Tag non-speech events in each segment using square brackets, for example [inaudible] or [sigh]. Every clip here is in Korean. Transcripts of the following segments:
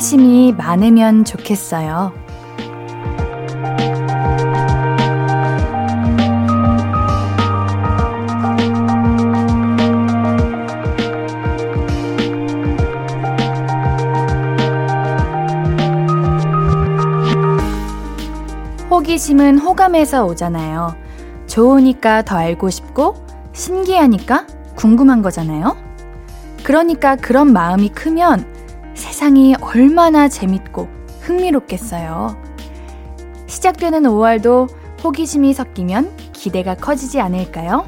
호기심이 많으면 좋겠어요. 호기심은 호감에서 오잖아요. 좋으니까 더 알고 싶고, 신기하니까 궁금한 거잖아요. 그러니까 그런 마음이 크면 세상이 얼마나 재밌고 흥미롭겠어요. 시작되는 5월도 호기심이 섞이면 기대가 커지지 않을까요?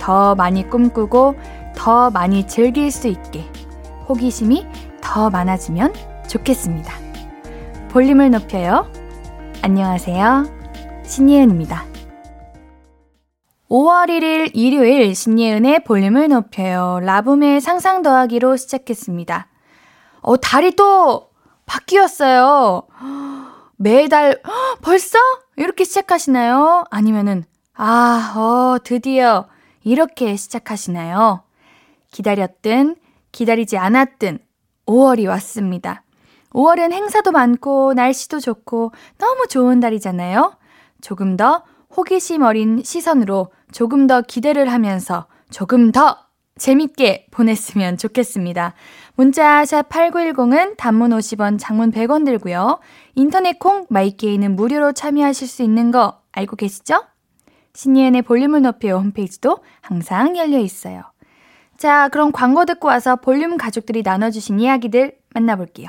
더 많이 꿈꾸고 더 많이 즐길 수 있게 호기심이 더 많아지면 좋겠습니다. 볼륨을 높여요. 안녕하세요. 신예은입니다. 5월 1일 일요일 신예은의 볼륨을 높여요. 라붐의 상상 더하기로 시작했습니다. 어, 달이 또 바뀌었어요. 매달, [gasps] 벌써? 이렇게 시작하시나요? 아니면은, 아, 어, 드디어 이렇게 시작하시나요? 기다렸든, 기다리지 않았든, 5월이 왔습니다. 5월은 행사도 많고, 날씨도 좋고, 너무 좋은 달이잖아요? 조금 더 호기심 어린 시선으로 조금 더 기대를 하면서 조금 더 재밌게 보냈으면 좋겠습니다. 문자 샵 8910은 단문 50원, 장문 100원 들고요. 인터넷 콩 마이케이는 무료로 참여하실 수 있는 거 알고 계시죠? 신예은의 볼륨을 높여 홈페이지도 항상 열려 있어요. 자, 그럼 광고 듣고 와서 볼륨 가족들이 나눠주신 이야기들 만나볼게요.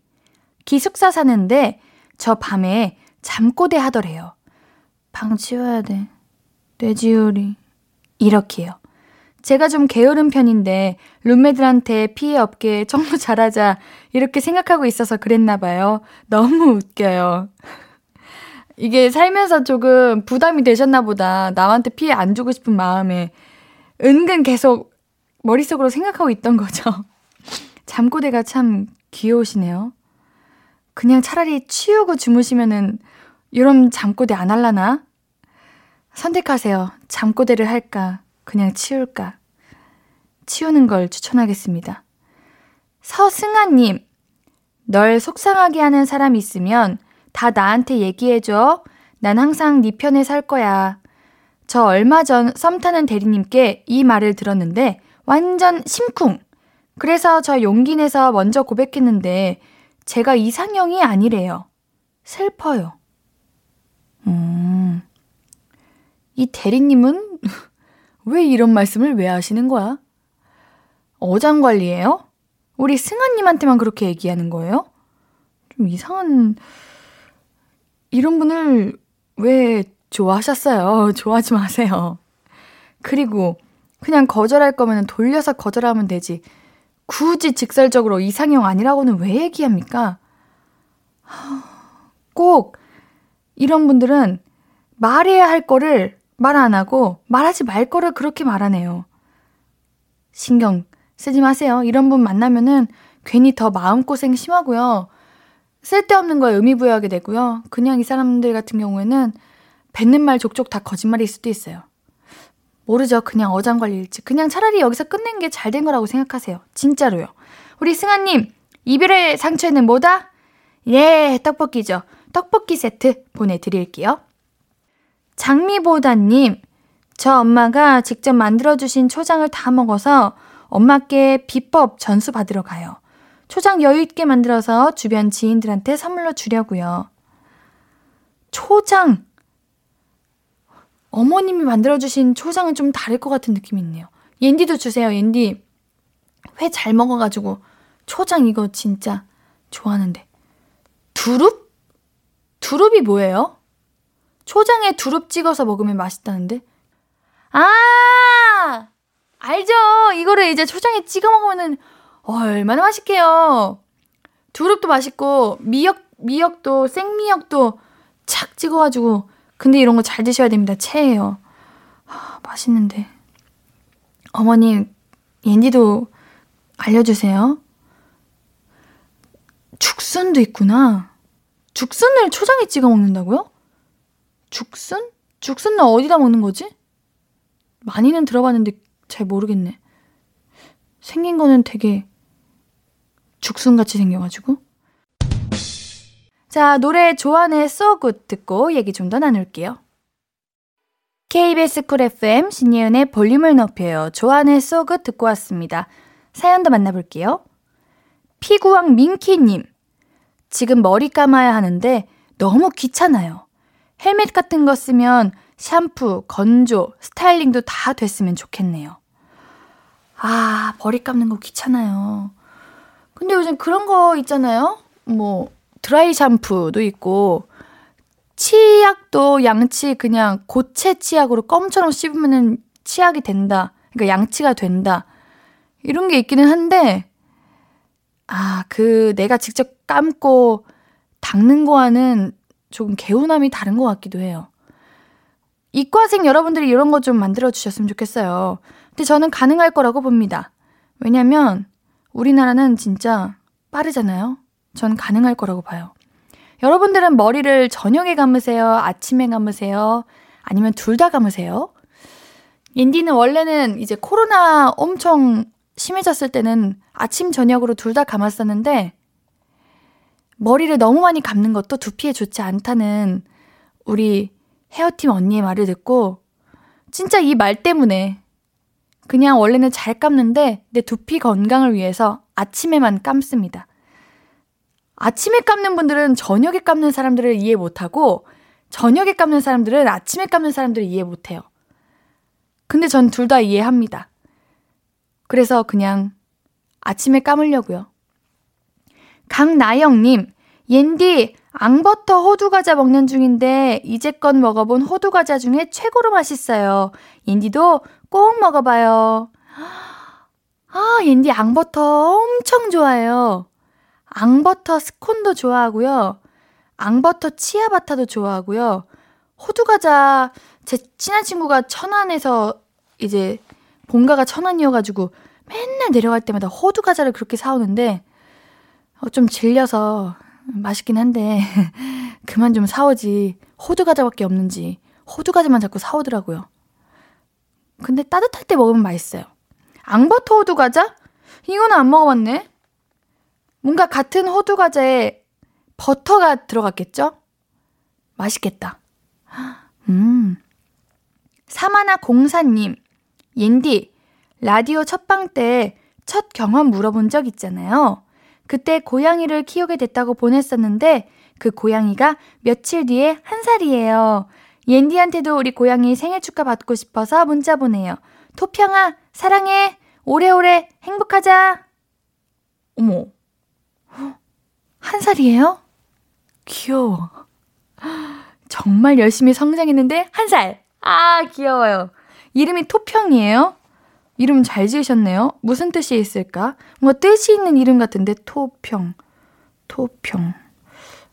기숙사 사는데 저 밤에 잠꼬대 하더래요. 방 치워야 돼. 뇌지우리. 이렇게요. 제가 좀 게으른 편인데 룸메들한테 피해 없게 청소 잘하자 이렇게 생각하고 있어서 그랬나 봐요. 너무 웃겨요. 이게 살면서 조금 부담이 되셨나 보다. 남한테 피해 안 주고 싶은 마음에 은근 계속 머릿속으로 생각하고 있던 거죠. [laughs] 잠꼬대가 참 귀여우시네요. 그냥 차라리 치우고 주무시면은 이런 잠꼬대 안 할라나? 선택하세요. 잠꼬대를 할까? 그냥 치울까? 치우는 걸 추천하겠습니다. 서승아님, 널 속상하게 하는 사람 있으면 다 나한테 얘기해줘. 난 항상 네 편에 살 거야. 저 얼마 전 썸 타는 대리님께 이 말을 들었는데 완전 심쿵. 그래서 저 용기 내서 먼저 고백했는데 제가 이상형이 아니래요. 슬퍼요. 음. 이 대리님은 [laughs] 왜 이런 말씀을 왜 하시는 거야? 어장 관리예요? 우리 승아님한테만 그렇게 얘기하는 거예요? 좀 이상한 이런 분을 왜 좋아하셨어요? [laughs] 좋아하지 마세요. 그리고 그냥 거절할 거면 돌려서 거절하면 되지. 굳이 직설적으로 이상형 아니라고는 왜 얘기합니까? 꼭 이런 분들은 말해야 할 거를 말 안 하고 말하지 말 거를 그렇게 말하네요. 신경 쓰지 마세요. 이런 분 만나면은 괜히 더 마음고생 심하고요. 쓸데없는 거에 의미 부여하게 되고요. 그냥 이 사람들 같은 경우에는 뱉는 말 족족 다 거짓말일 수도 있어요. 모르죠. 그냥 어장관리일지. 그냥 차라리 여기서 끝낸 게 잘 된 거라고 생각하세요. 진짜로요. 우리 승아님, 이별의 상처에는 뭐다? 예, 떡볶이죠. 떡볶이 세트 보내드릴게요. 장미보다님, 저 엄마가 직접 만들어주신 초장을 다 먹어서 엄마께 비법 전수 받으러 가요. 초장 여유있게 만들어서 주변 지인들한테 선물로 주려고요. 초장! 어머님이 만들어주신 초장은 좀 다를 것 같은 느낌이 있네요. 옌디도 주세요, 옌디. 회 잘 먹어가지고 초장 이거 진짜 좋아하는데. 두릅? 두릅이 뭐예요? 초장에 두릅 찍어서 먹으면 맛있다는데? 아! 알죠? 이거를 이제 초장에 찍어 먹으면은 얼마나 맛있게요. 두릅도 맛있고, 미역, 미역도, 생미역도 착 찍어가지고. 근데 이런 거 잘 드셔야 됩니다. 체예요. 아, 맛있는데. 어머님, 옌디도 알려주세요. 죽순도 있구나. 죽순을 초장에 찍어 먹는다고요? 죽순? 죽순은 어디다 먹는 거지? 많이는 들어봤는데 잘 모르겠네. 생긴 거는 되게 죽순같이 생겨가지고. 자, 노래 조한의 So Good 듣고 얘기 좀 더 나눌게요. KBS 쿨 FM 신예은의 볼륨을 높여요. 조한의 So Good 듣고 왔습니다. 사연 도 만나볼게요. 피구왕 민키님. 지금 머리 감아야 하는데 너무 귀찮아요. 헬멧 같은 거 쓰면 샴푸, 건조, 스타일링도 다 됐으면 좋겠네요. 아, 머리 감는 거 귀찮아요. 근데 요즘 그런 거 있잖아요? 뭐, 드라이 샴푸도 있고, 치약도 양치 그냥 고체 치약으로 껌처럼 씹으면 치약이 된다. 그러니까 양치가 된다. 이런 게 있기는 한데, 아, 그 내가 직접 감고 닦는 거와는 조금 개운함이 다른 것 같기도 해요. 이과생 여러분들이 이런 거 좀 만들어 주셨으면 좋겠어요. 근데 저는 가능할 거라고 봅니다. 왜냐면 우리나라는 진짜 빠르잖아요. 전 가능할 거라고 봐요. 여러분들은 머리를 저녁에 감으세요? 아침에 감으세요? 아니면 둘 다 감으세요? 인디는 원래는 이제 코로나 엄청 심해졌을 때는 아침, 저녁으로 둘 다 감았었는데, 머리를 너무 많이 감는 것도 두피에 좋지 않다는 우리 헤어팀 언니의 말을 듣고, 진짜 이 말 때문에 그냥 원래는 잘 감는데 내 두피 건강을 위해서 아침에만 감습니다. 아침에 감는 분들은 저녁에 감는 사람들을 이해 못하고, 저녁에 감는 사람들은 아침에 감는 사람들을 이해 못해요. 근데 전 둘 다 이해합니다. 그래서 그냥 아침에 감으려고요. 강나영님, 옌디, 앙버터 호두과자 먹는 중인데 이제껏 먹어본 호두과자 중에 최고로 맛있어요. 옌디도 꼭 먹어봐요. [gasps] 아, 옌디 앙버터 엄청 좋아해요. 앙버터 스콘도 좋아하고요. 앙버터 치아바타도 좋아하고요. 호두 과자 제 친한 친구가 천안에서 이제 본가가 천안이어가지고 맨날 내려갈 때마다 호두 과자를 그렇게 사오는데 어, 좀 질려서 맛있긴 한데 [laughs] 그만 좀 사오지 호두 과자밖에 없는지 호두 과자만 자꾸 사오더라고요. 근데 따뜻할 때 먹으면 맛있어요. 앙버터 호두 과자? 이거는 안 먹어봤네. 뭔가 같은 호두 과자에 버터가 들어갔겠죠? 맛있겠다. 음. 사마나 공사님, 옌디, 라디오 첫방 때 첫 경험 물어본 적 있잖아요. 그때 고양이를 키우게 됐다고 보냈었는데 그 고양이가 며칠 뒤에 한 살이에요. 옌디한테도 우리 고양이 생일 축하 받고 싶어서 문자 보내요. 토평아, 사랑해. 오래오래 행복하자. 어머. 한 살이에요? 귀여워. 정말 열심히 성장했는데 한 살. 아, 귀여워요. 이름이 토평이에요? 이름 잘 지으셨네요. 무슨 뜻이 있을까? 뭔가 뜻이 있는 이름 같은데 토평. 토평.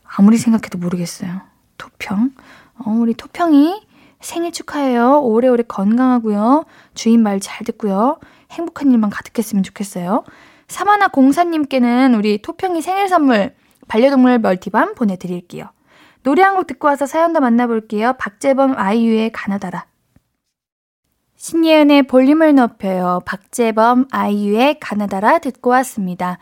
아무리 생각해도 모르겠어요. 토평. 어, 우리 토평이 생일 축하해요. 오래오래 건강하고요. 주인 말 잘 듣고요. 행복한 일만 가득했으면 좋겠어요. 사마나 공사님께는 우리 토평이 생일 선물 반려동물 멀티밤 보내드릴게요. 노래 한 곡 듣고 와서 사연 도 만나볼게요. 박재범 아이유의 가나다라. 신예은의 볼륨을 높여요. 박재범 아이유의 가나다라 듣고 왔습니다.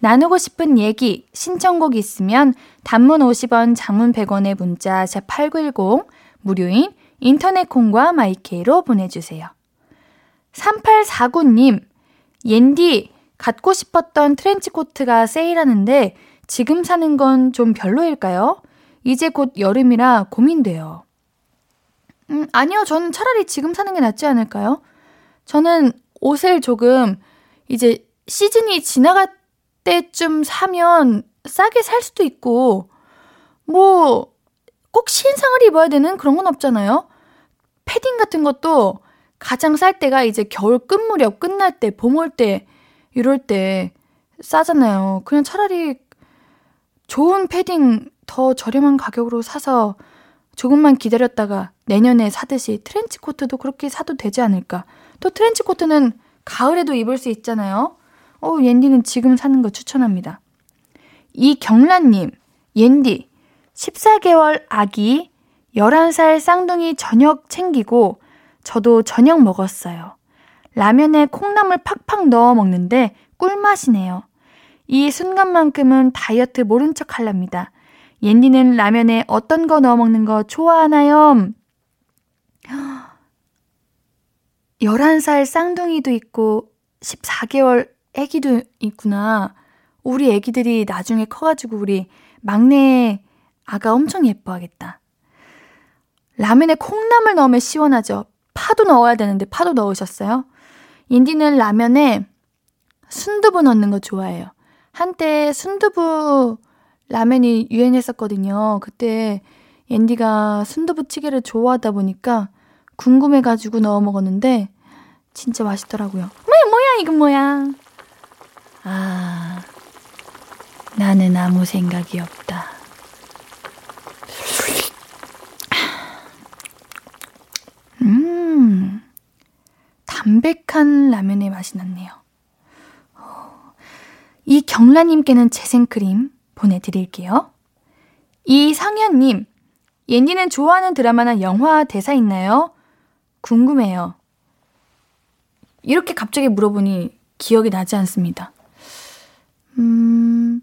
나누고 싶은 얘기, 신청곡 있으면 단문 50원, 장문 100원의 문자 샵 8910 무료인 인터넷 콩과 마이케이로 보내주세요. 3849님, 옌디, 갖고 싶었던 트렌치 코트가 세일하는데 지금 사는 건 좀 별로일까요? 이제 곧 여름이라 고민돼요. 음, 아니요. 저는 차라리 지금 사는 게 낫지 않을까요? 저는 옷을 조금 이제 시즌이 지나갈 때쯤 사면 싸게 살 수도 있고, 뭐, 꼭 신상을 입어야 되는 그런 건 없잖아요? 패딩 같은 것도 가장 쌀 때가 이제 겨울 끝 무렵, 끝날 때, 봄 올 때, 이럴 때 싸잖아요. 그냥 차라리 좋은 패딩 더 저렴한 가격으로 사서 조금만 기다렸다가 내년에 사듯이 트렌치 코트도 그렇게 사도 되지 않을까. 또 트렌치 코트는 가을에도 입을 수 있잖아요. 어, 옌디는 지금 사는 거 추천합니다. 이경란님, 옌디, 14개월 아기, 11살 쌍둥이 저녁 챙기고 저도 저녁 먹었어요. 라면에 콩나물 팍팍 넣어 먹는데 꿀맛이네요. 이 순간만큼은 다이어트 모른 척 할랍니다. 옌디는 라면에 어떤 거 넣어 먹는 거 좋아하나요? [gasps] 11살 쌍둥이도 있고 14개월 아기도 있구나. 우리 아기들이 나중에 커가지고 우리 막내 아가 엄청 예뻐하겠다. 라면에 콩나물 넣으면 시원하죠. 파도 넣어야 되는데 파도 넣으셨어요? 인디는 라면에 순두부 넣는 거 좋아해요. 한때 순두부 라면이 유행했었거든요. 그때 앤디가 순두부찌개를 좋아하다 보니까 궁금해가지고 넣어 먹었는데 진짜 맛있더라고요. 뭐야 뭐야 이건 뭐야? 아 나는 아무 생각이 없다. 음 담백한 라면의 맛이 났네요. 이 경라님께는 재생크림 보내드릴게요. 이상현님, 옌디는 좋아하는 드라마나 영화 대사 있나요? 궁금해요. 이렇게 갑자기 물어보니 기억이 나지 않습니다. 음,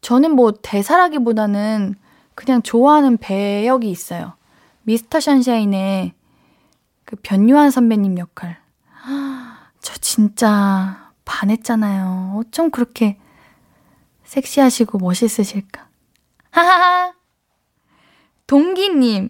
저는 뭐 대사라기보다는 그냥 좋아하는 배역이 있어요. 미스터 션샤인의 그 변유한 선배님 역할. 저 진짜 반했잖아요. 어쩜 그렇게 섹시하시고 멋있으실까? 하하하! 동기님,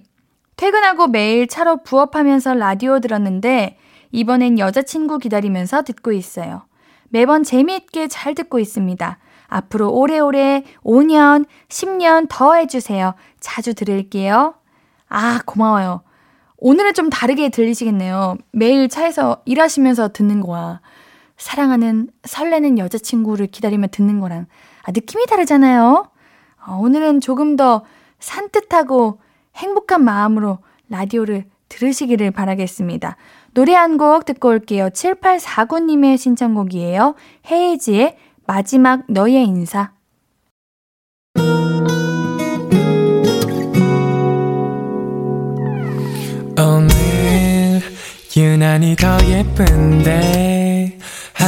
퇴근하고 매일 차로 부업하면서 라디오 들었는데, 이번엔 여자친구 기다리면서 듣고 있어요. 매번 재미있게 잘 듣고 있습니다. 앞으로 오래오래 5년, 10년 더 해주세요. 자주 들을게요. 아, 고마워요. 오늘은 좀 다르게 들리시겠네요. 매일 차에서 일하시면서 듣는 거야. 사랑하는, 설레는 여자친구를 기다리며 듣는 거랑 아, 느낌이 다르잖아요. 어, 오늘은 조금 더 산뜻하고 행복한 마음으로 라디오를 들으시기를 바라겠습니다. 노래 한 곡 듣고 올게요. 7849님의 신청곡이에요. 헤이지의 마지막 너의 인사. 오늘 유난히 더 예쁜데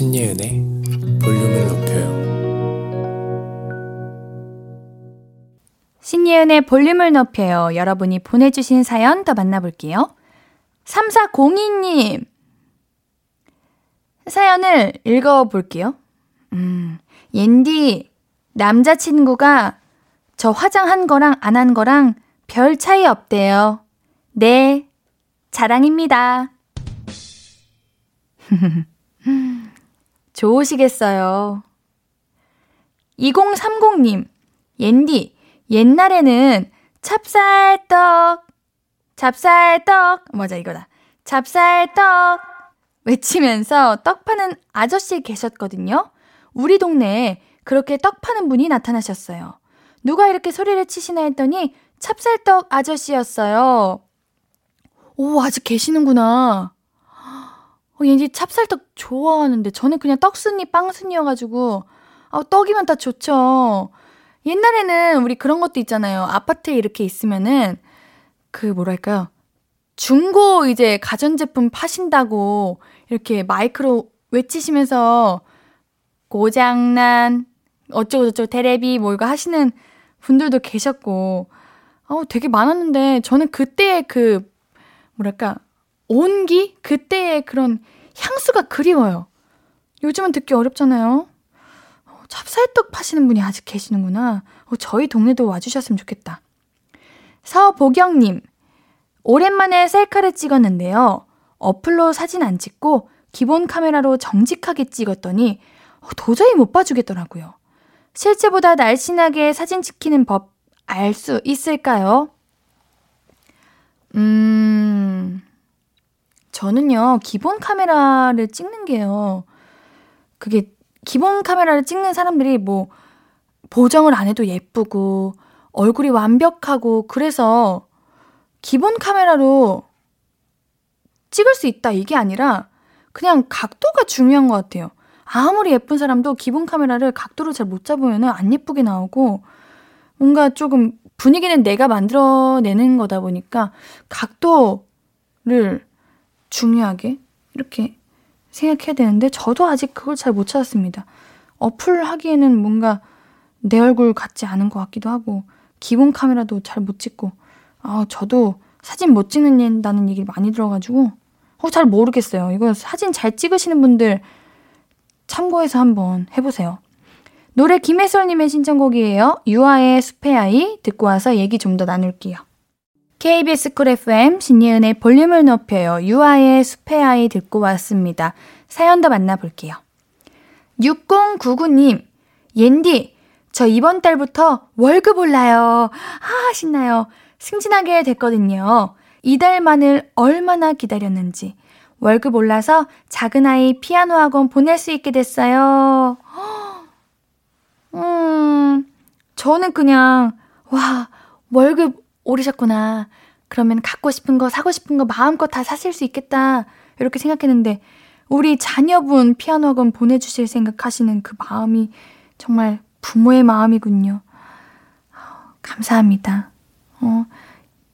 신예은의 볼륨을 높여요. 신예은의 볼륨을 높여요. 여러분이 보내주신 사연 더 만나볼게요. 3402님. 사연을 읽어볼게요. 음, 옌디, 남자친구가 저 화장한 거랑 안 한 거랑 별 차이 없대요. 네, 자랑입니다. [laughs] 좋으시겠어요. 2030님, 옌디, 옛날에는 찹쌀떡, 찹쌀떡, 맞아, 이거다. 찹쌀떡 외치면서 떡 파는 아저씨 계셨거든요. 우리 동네에 그렇게 떡 파는 분이 나타나셨어요. 누가 이렇게 소리를 치시나 했더니 찹쌀떡 아저씨였어요. 오, 아직 계시는구나. 어, 얘이 찹쌀떡 좋아하는데 저는 그냥 떡순이 빵순이여가지고 아, 떡이면 다 좋죠. 옛날에는 우리 그런 것도 있잖아요. 아파트에 이렇게 있으면은 그 뭐랄까요. 중고 이제 가전제품 파신다고 이렇게 마이크로 외치시면서 고장난 어쩌고저쩌고 테레비 뭐 이거 하시는 분들도 계셨고 어 되게 많았는데 저는 그때의 그 뭐랄까 온기? 그때의 그런 향수가 그리워요. 요즘은 듣기 어렵잖아요. 어, 찹쌀떡 파시는 분이 아직 계시는구나. 어, 저희 동네도 와주셨으면 좋겠다. 서보경님, 오랜만에 셀카를 찍었는데요. 어플로 사진 안 찍고 기본 카메라로 정직하게 찍었더니 어, 도저히 못 봐주겠더라고요. 실제보다 날씬하게 사진 찍히는 법 알 수 있을까요? 음, 저는요, 기본 카메라를 찍는 게요, 그게 기본 카메라를 찍는 사람들이 뭐, 보정을 안 해도 예쁘고, 얼굴이 완벽하고, 그래서 기본 카메라로 찍을 수 있다, 이게 아니라, 그냥 각도가 중요한 것 같아요. 아무리 예쁜 사람도 기본 카메라를 각도를 잘못 잡으면 안 예쁘게 나오고 뭔가 조금 분위기는 내가 만들어내는 거다 보니까 각도를 중요하게 이렇게 생각해야 되는데 저도 아직 그걸 잘 못 찾았습니다. 어플 하기에는 뭔가 내 얼굴 같지 않은 것 같기도 하고 기본 카메라도 잘 못 찍고 아 저도 사진 못 찍는다는 얘기 많이 들어가지고 어, 잘 모르겠어요. 이거 사진 잘 찍으시는 분들 참고해서 한번 해보세요. 노래 김혜솔님의 신청곡이에요. 유아의 숲의 아이 듣고 와서 얘기 좀 더 나눌게요. KBS 쿨 FM 신예은의 볼륨을 높여요. 유아의 숲의 아이 듣고 왔습니다. 사연 더 만나볼게요. 6099님, 옌디, 저 이번 달부터 월급 올라요. 아, 신나요. 승진하게 됐거든요. 이달만을 얼마나 기다렸는지. 월급 올라서 작은 아이 피아노 학원 보낼 수 있게 됐어요. [gasps] 음, 저는 그냥, 와, 월급 오르셨구나. 그러면 갖고 싶은 거, 사고 싶은 거 마음껏 다 사실 수 있겠다. 이렇게 생각했는데, 우리 자녀분 피아노 학원 보내주실 생각하시는 그 마음이 정말 부모의 마음이군요. 감사합니다. 어,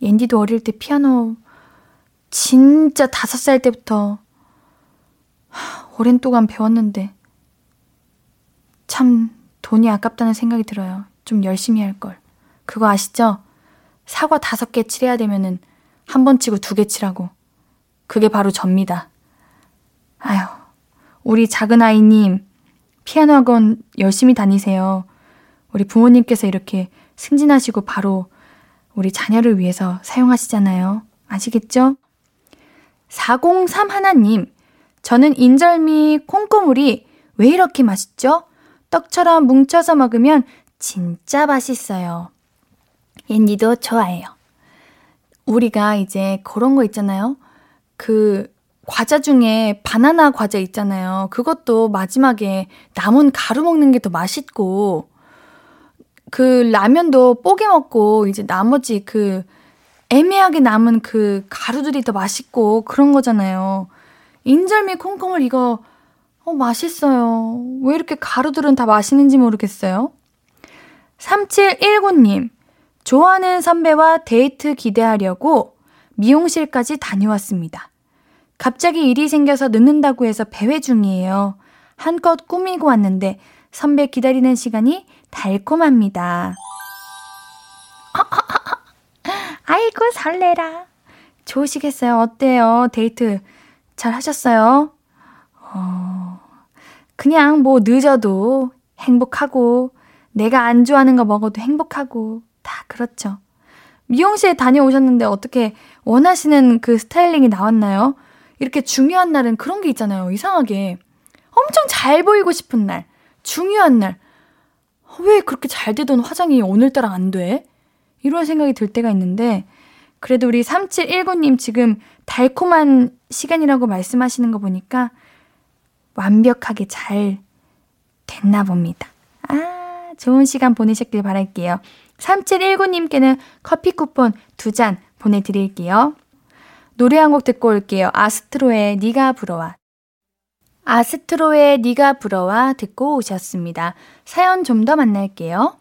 옌디도 어릴 때 피아노 진짜 다섯 살 때부터 오랜 동안 배웠는데 참 돈이 아깝다는 생각이 들어요. 좀 열심히 할 걸. 그거 아시죠? 사과 다섯 개 칠해야 되면은 한 번 치고 두 개 칠하고. 그게 바로 접니다. 아휴, 우리 작은 아이님, 피아노 학원 열심히 다니세요. 우리 부모님께서 이렇게 승진하시고 바로 우리 자녀를 위해서 사용하시잖아요. 아시겠죠? 403 하나님, 저는 인절미 콩고물이 왜 이렇게 맛있죠? 떡처럼 뭉쳐서 먹으면 진짜 맛있어요. 옌디도 좋아해요. 우리가 이제 그런 거 있잖아요. 그 과자 중에 바나나 과자 있잖아요. 그것도 마지막에 남은 가루 먹는 게 더 맛있고, 그 라면도 뽀개 먹고, 이제 나머지 그 애매하게 남은 그 가루들이 더 맛있고 그런 거잖아요. 인절미 콩콩을 이거 어 맛있어요. 왜 이렇게 가루들은 다 맛있는지 모르겠어요. 3719님 좋아하는 선배와 데이트 기대하려고 미용실까지 다녀왔습니다. 갑자기 일이 생겨서 늦는다고 해서 배회 중이에요. 한껏 꾸미고 왔는데 선배 기다리는 시간이 달콤합니다. [laughs] 아이고, 설레라. 좋으시겠어요? 어때요? 데이트 잘 하셨어요? 어, 그냥 뭐 늦어도 행복하고, 내가 안 좋아하는 거 먹어도 행복하고, 다 그렇죠. 미용실에 다녀오셨는데 어떻게 원하시는 그 스타일링이 나왔나요? 이렇게 중요한 날은 그런 게 있잖아요. 이상하게. 엄청 잘 보이고 싶은 날. 중요한 날. 왜 그렇게 잘 되던 화장이 오늘따라 안 돼? 이런 생각이 들 때가 있는데, 그래도 우리 3719님 지금 달콤한 시간이라고 말씀하시는 거 보니까 완벽하게 잘 됐나 봅니다. 아, 좋은 시간 보내셨길 바랄게요. 3719님께는 커피 쿠폰 두 잔 보내드릴게요. 노래 한 곡 듣고 올게요. 아스트로의 니가 불어와. 아스트로의 니가 불어와 듣고 오셨습니다. 사연 좀 더 만날게요.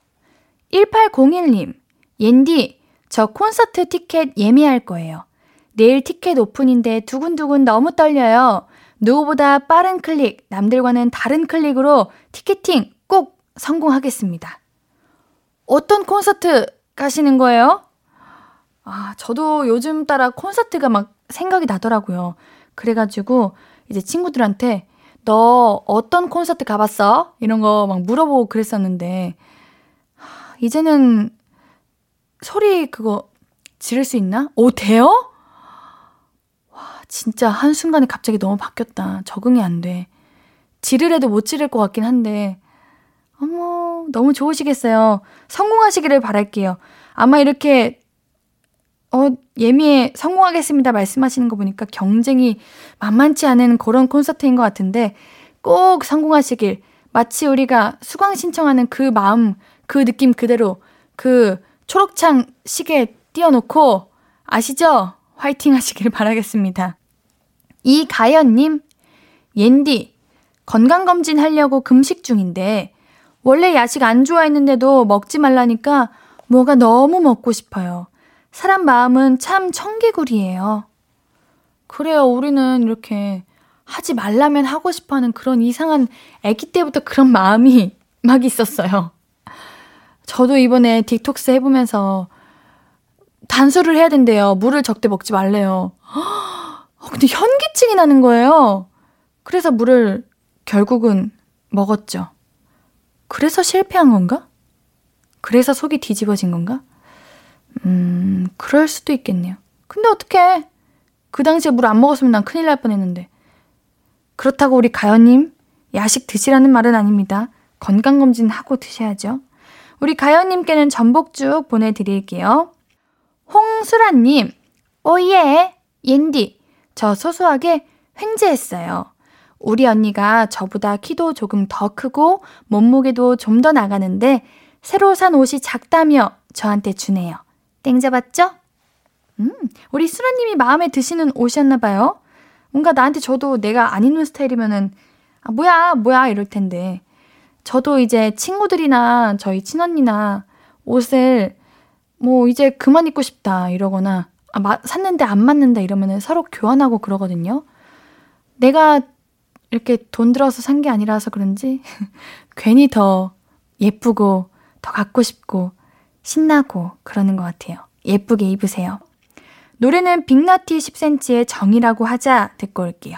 1801님, 옌디, 저 콘서트 티켓 예매할 거예요. 내일 티켓 오픈인데 두근두근 너무 떨려요. 누구보다 빠른 클릭, 남들과는 다른 클릭으로 티켓팅 꼭 성공하겠습니다. 어떤 콘서트 가시는 거예요? 아, 저도 요즘 따라 콘서트가 막 생각이 나더라고요. 그래가지고 이제 친구들한테 너 어떤 콘서트 가봤어? 이런 거 막 물어보고 그랬었는데, 이제는 소리 그거 지를 수 있나? 오, 돼요? 와, 진짜 한순간에 갑자기 너무 바뀌었다. 적응이 안 돼. 지르래도 못 지를 것 같긴 한데, 어머, 너무 좋으시겠어요. 성공하시기를 바랄게요. 아마 이렇게, 어, 예미에 성공하겠습니다 말씀하시는 거 보니까 경쟁이 만만치 않은 그런 콘서트인 것 같은데, 꼭 성공하시길. 마치 우리가 수강 신청하는 그 마음, 그 느낌 그대로, 그 초록창 시계 띄워놓고, 아시죠? 화이팅 하시길 바라겠습니다. 이가연님, 옌디, 건강검진 하려고 금식 중인데, 원래 야식 안 좋아했는데도 먹지 말라니까 뭐가 너무 먹고 싶어요. 사람 마음은 참 청개구리예요. 그래요, 우리는 이렇게 하지 말라면 하고 싶어 하는 그런 이상한 아기 때부터 그런 마음이 [laughs] 막 있었어요. 저도 이번에 딕톡스 해보면서 단수를 해야 된대요. 물을 적대 먹지 말래요. [gasps] 어, 근데 현기증이 나는 거예요. 그래서 물을 결국은 먹었죠. 그래서 실패한 건가? 그래서 속이 뒤집어진 건가? 음, 그럴 수도 있겠네요. 근데 어떡해. 그 당시에 물 안 먹었으면 난 큰일 날 뻔했는데. 그렇다고 우리 가연님, 야식 드시라는 말은 아닙니다. 건강검진 하고 드셔야죠. 우리 가연님께는 전복죽 보내드릴게요. 홍수라님, 오예, 옌디. 저 소소하게 횡재했어요. 우리 언니가 저보다 키도 조금 더 크고 몸무게도 좀 더 나가는데 새로 산 옷이 작다며 저한테 주네요. 땡 잡았죠? 음, 우리 수라님이 마음에 드시는 옷이었나 봐요. 뭔가 나한테 저도 내가 안 입는 스타일이면은 아 뭐야 뭐야 이럴 텐데 저도 이제 친구들이나 저희 친언니나 옷을 뭐 이제 그만 입고 싶다 이러거나 아, 마, 샀는데 안 맞는다 이러면은 서로 교환하고 그러거든요. 내가 이렇게 돈 들어서 산 게 아니라서 그런지 [laughs] 괜히 더 예쁘고 더 갖고 싶고 신나고 그러는 것 같아요. 예쁘게 입으세요. 노래는 빅나티 10cm의 정이라고 하자 듣고 올게요.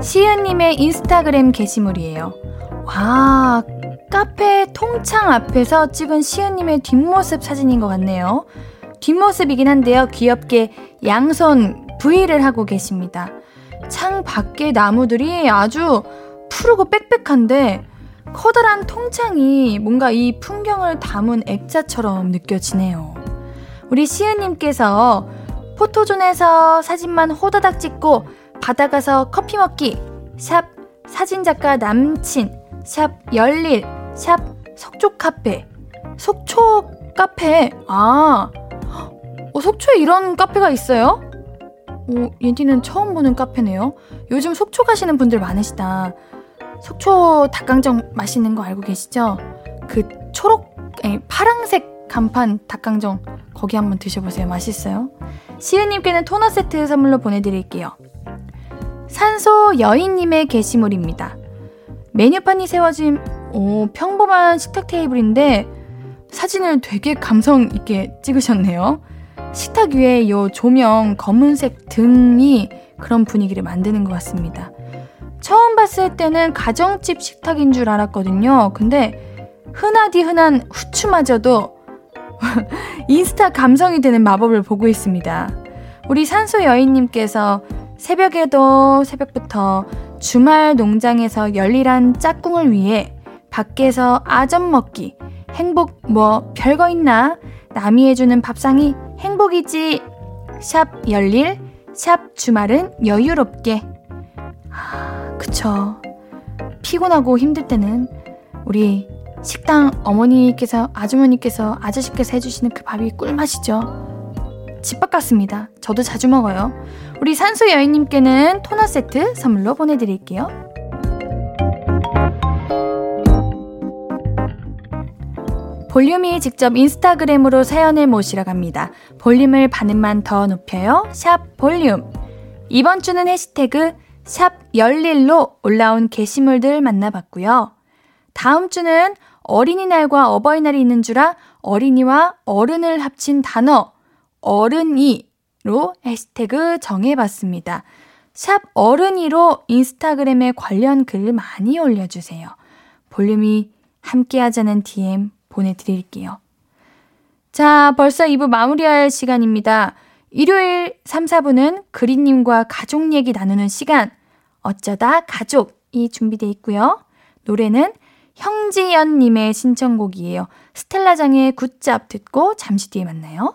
시은님의 인스타그램 게시물이에요. 와, 카페 통창 앞에서 찍은 시은님의 뒷모습 사진인 것 같네요. 뒷모습이긴 한데요. 귀엽게 양손 V를 하고 계십니다. 창 밖에 나무들이 아주 푸르고 빽빽한데 커다란 통창이 뭔가 이 풍경을 담은 액자처럼 느껴지네요. 우리 시은님께서 포토존에서 사진만 호다닥 찍고 바다 가서 커피 먹기 샵 사진작가 남친 샵 열일 샵 속초 카페 속초 카페 아 어, 속초에 이런 카페가 있어요? 오, 옌디는 처음 보는 카페네요. 요즘 속초 가시는 분들 많으시다. 속초 닭강정 맛있는 거 알고 계시죠? 그 초록, 아니, 파랑색 간판 닭강정 거기 한번 드셔보세요. 맛있어요. 시은님께는 토너 세트 선물로 보내드릴게요. 산소 여인님의 게시물입니다. 메뉴판이 세워진 오, 평범한 식탁 테이블인데 사진을 되게 감성 있게 찍으셨네요. 식탁 위에 요 조명 검은색 등이 그런 분위기를 만드는 것 같습니다. 처음 봤을 때는 가정집 식탁인 줄 알았거든요. 근데 흔하디 흔한 후추마저도 [laughs] 인스타 감성이 되는 마법을 보고 있습니다. 우리 산소 여인님께서 새벽에도 새벽부터 주말 농장에서 열일한 짝꿍을 위해 밖에서 아점 먹기, 행복 뭐 별거 있나? 남이 해주는 밥상이 행복이지. 샵 열일, 샵 주말은 여유롭게. 아, 그쵸. 피곤하고 힘들 때는 우리 식당 어머니께서, 아주머니께서, 아저씨께서 해주시는 그 밥이 꿀맛이죠. 집밥 같습니다. 저도 자주 먹어요. 우리 산소 여인님께는 토너 세트 선물로 보내드릴게요. 볼륨이 직접 인스타그램으로 사연을 모시러 갑니다. 볼륨을 반음만 더 높여요. 샵 볼륨. 이번 주는 해시태그 샵 열일로 올라온 게시물들 만나봤고요. 다음 주는 어린이날과 어버이날이 있는 줄아 어린이와 어른을 합친 단어 어른이로 해시태그 정해봤습니다. 샵 어른이로 인스타그램에 관련 글 많이 올려주세요. 볼륨이 함께하자는 DM 보내드릴게요. 자, 벌써 2부 마무리할 시간입니다. 일요일 3, 4부는 그린님과 가족 얘기 나누는 시간, 어쩌다 가족이 준비되어 있고요. 노래는 형지연님의 신청곡이에요. 스텔라장의 굿잡 듣고 잠시 뒤에 만나요.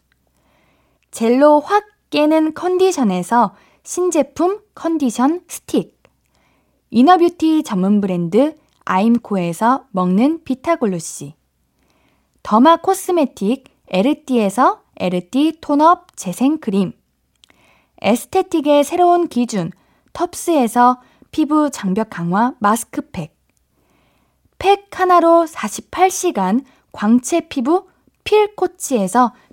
젤로 확 깨는 컨디션에서 신제품 컨디션 스틱, 이너뷰티 전문 브랜드 아임코에서 먹는 비타글루시, 더마 코스메틱 에르띠에서 에르띠 톤업 재생크림, 에스테틱의 새로운 기준 텁스에서 피부 장벽 강화 마스크팩, 팩 하나로 48시간 광채 피부 필코치에서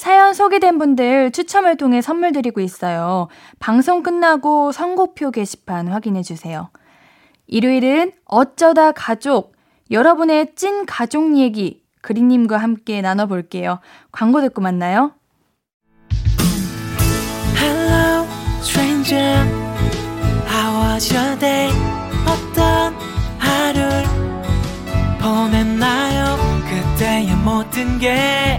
사연 소개된 분들 추첨을 통해 선물 드리고 있어요. 방송 끝나고 선곡표 게시판 확인해 주세요. 일요일은 어쩌다 가족, 여러분의 찐 가족 얘기 그리님과 함께 나눠볼게요. 광고 듣고 만나요. Hello, stranger. How was your day? 어떤 하루를 보냈나요? 그때의 모든 게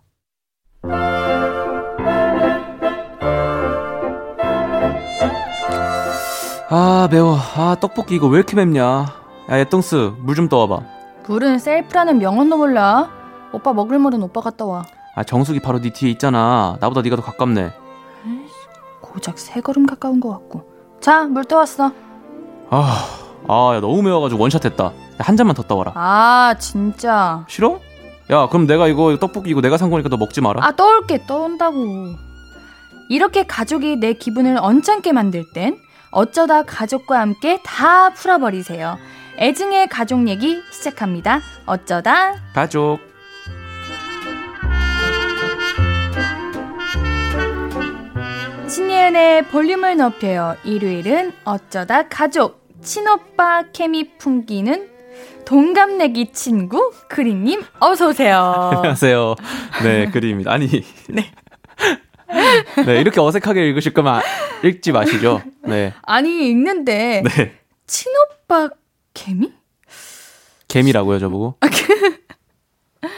아 매워 아 떡볶이 이거 왜 이렇게 맵냐 야 예똥스 물 좀 떠와봐 물은 셀프라는 명언도 몰라. 오빠 먹을 물은 오빠가 떠와. 아 정수기 바로 네 뒤에 있잖아 나보다 네가 더 가깝네 고작 세 걸음 가까운 것 같고. 자, 물 떠왔어. 아, 아, 야, 너무 매워가지고 원샷 했다. 야, 한 잔만 더 떠와라. 아, 진짜. 싫어? 야, 그럼 내가 이거 떡볶이 이거 내가 산 거니까 너 먹지 마라. 아, 떠올게, 떠온다고. 이렇게 가족이 내 기분을 언짢게 만들 땐 어쩌다 가족과 함께 다 풀어버리세요. 애증의 가족 얘기 시작합니다. 어쩌다 가족 신예은의 볼륨을 높여요. 일요일은 어쩌다 가족 친오빠 케미 풍기는 동갑내기 친구 그림님 어서 오세요. [laughs] 안녕하세요. 네 그림입니다. 아니 [laughs] 네. 네, 이렇게 어색하게 읽으실 거면 읽지 마시죠. 네. 아니 읽는데 네. 친오빠 케미? 개미라고요, 저보고?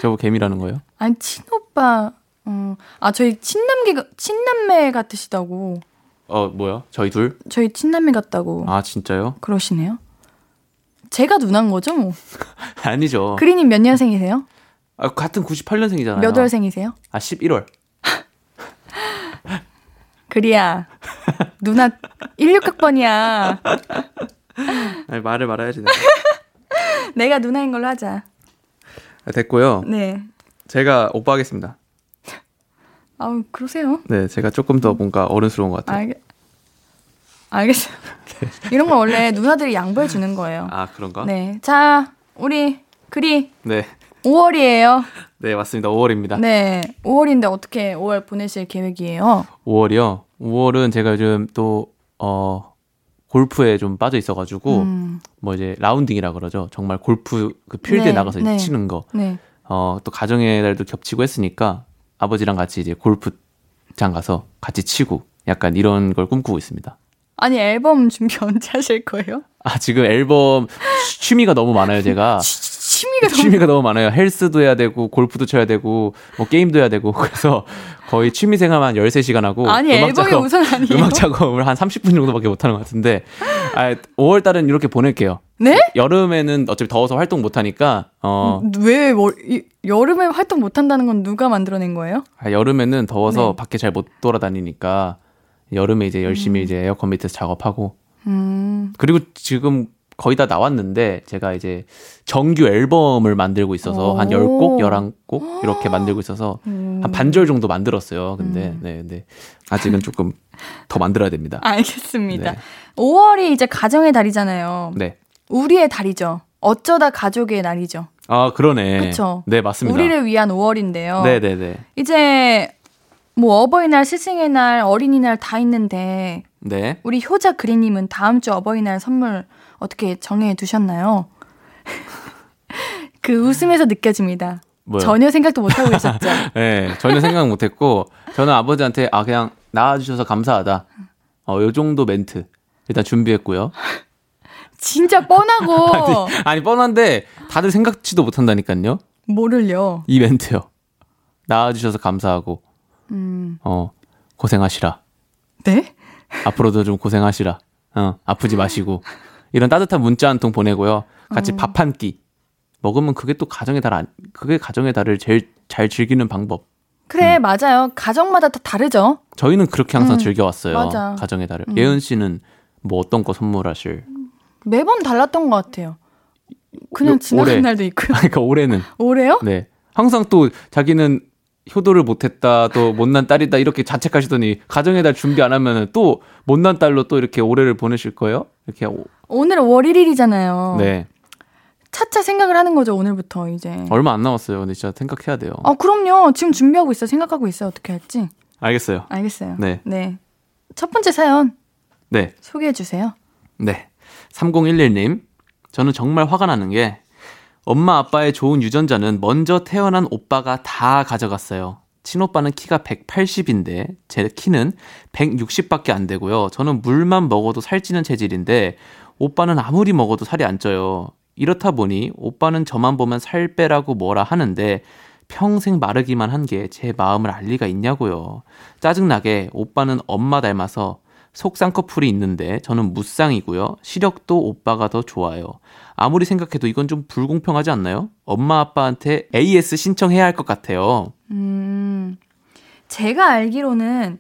저보고 개미라는 거예요? 아니 친오빠 어, 아 저희 친남기 친남매 같으시다고. 어, 뭐요? 저희 둘? 저희 친남매 같다고. 아, 진짜요? 그러시네요. 제가 누난 거죠, 뭐. [laughs] 아니죠. 그리님 몇 년생이세요? 아, 같은 98년생이잖아요. 몇 월생이세요? 아, 11월. 그리야. 누나 16학번이야. 아니, 말을 말아야지. [laughs] 내가 누나인 걸로 하자. 아, 됐고요. 네. 제가 오빠 하겠습니다. 아우, 그러세요. 네, 제가 조금 더 뭔가 어른스러운 것 같아요. 알겠, 알겠어요. [laughs] 이런 건 원래 누나들이 양보해 주는 거예요. 아, 그런가? 네. 자, 우리 그리 네. 5월이에요. 네, 맞습니다. 5월입니다. 네. 5월인데 어떻게 5월 보내실 계획이에요? 5월이요. 5월은 제가 요즘 또, 어, 골프에 좀 빠져 있어가지고, 음, 뭐 이제 라운딩이라 그러죠. 정말 골프 그 필드에 네, 나가서 네. 치는 거. 네. 어, 또 가정의 날도 겹치고 했으니까 아버지랑 같이 이제 골프장 가서 같이 치고 약간 이런 걸 꿈꾸고 있습니다. 아니, 앨범 준비 언제 하실 거예요? 아, 지금 앨범 취- 취미가 너무 많아요, 제가. 취- 취미가 너무 취미가 너무 많아요. 헬스도 해야 되고, 골프도 쳐야 되고, 뭐 게임도 해야 되고. [laughs] 그래서 거의 취미 생활만 13시간 하고. 아니, 음악 작업-. 음악 작업을 한 30분 정도밖에 못 하는 것 같은데. 아, 5월 달은 이렇게 보낼게요. 네? 여름에는 어차피 더워서 활동 못 하니까, 어, 왜 월- 이- 여름에 활동 못 한다는 건 누가 만들어낸 거예요? 아, 여름에는 더워서 네. 밖에 잘 못 돌아다니니까 여름에 이제 열심히 이제 에어컨 밑에서 작업하고 음. 그리고 지금 거의 다 나왔는데 제가 이제 정규 앨범을 만들고 있어서 한 오. 10곡, 11곡 이렇게 만들고 있어서 음. 한 반절 정도 만들었어요. 근데 음. 네, 근데 아직은 조금 더 만들어야 됩니다. [laughs] 알겠습니다. 네. 5월이 이제 가정의 달이잖아요. 네. 우리의 달이죠. 어쩌다 가족의 날이죠. 아, 그러네. 그쵸. 네, 맞습니다. 우리를 위한 5월인데요. 네, 네, 네. 이제 뭐 어버이날, 스승의 날, 어린이날 다 있는데 네. 우리 효자 그리님은 다음 주 어버이날 선물 어떻게 정해 두셨나요? [laughs] 그 웃음에서 느껴집니다. 뭐요? 전혀 생각도 못 하고 계셨죠. [laughs] 네, 전혀 생각 못 했고, 저는 아버지한테, 아, 그냥 나와주셔서 감사하다. 어, 요 정도 멘트. 일단 준비했고요. [laughs] 진짜 뻔하고 아니, 뻔한데, 다들 생각지도 못한다니까요. 뭐를요? 이 멘트요. 나와주셔서 감사하고, 음. 어, 고생하시라. 네? 앞으로도 좀 고생하시라. 어, 아프지 마시고. 이런 따뜻한 문자 한 통 보내고요. 같이 어. 밥한 끼. 먹으면 그게 또 가정의 달, 안, 그게 가정의 달을 제일 잘 즐기는 방법. 그래 음. 맞아요. 가정마다 다 다르죠. 저희는 그렇게 항상 음, 즐겨왔어요. 맞아. 가정의 달을. 음. 예은 씨는 뭐 어떤 거 선물하실? 매번 달랐던 것 같아요. 그냥 요- 지나간 올해. 날도 있고요. [laughs] 그러니까 올해는 올해요? 네 항상 또 자기는 효도를 못했다 또 못난 딸이다 이렇게 자책하시더니 가정의 달 준비 안 하면은 또 못난 딸로 또 이렇게 올해를 보내실 거예요? 이렇게 오- 오늘은 월 1일이잖아요. 네 차차 생각을 하는 거죠 오늘부터 이제. 얼마 안 남았어요. 근데 진짜 생각해야 돼요. 아 그럼요. 지금 준비하고 있어. 생각하고 있어. 어떻게 할지. 알겠어요. 알겠어요. 네. 네. 첫 번째 사연 네. 소개해 주세요. 네. 3011님. 저는 정말 화가 나는 게 엄마 아빠의 좋은 유전자는 먼저 태어난 오빠가 다 가져갔어요. 친오빠는 키가 180인데 제 키는 160밖에 안 되고요. 저는 물만 먹어도 살찌는 체질인데 오빠는 아무리 먹어도 살이 안 쪄요. 이렇다 보니 오빠는 저만 보면 살 빼라고 뭐라 하는데 평생 마르기만 한 게 제 마음을 알 리가 있냐고요. 짜증나게 오빠는 엄마 닮아서 속쌍 커플이 있는데 저는 무쌍이고요. 시력도 오빠가 더 좋아요. 아무리 생각해도 이건 좀 불공평하지 않나요? 엄마 아빠한테 AS 신청해야 할 것 같아요. 음. 제가 알기로는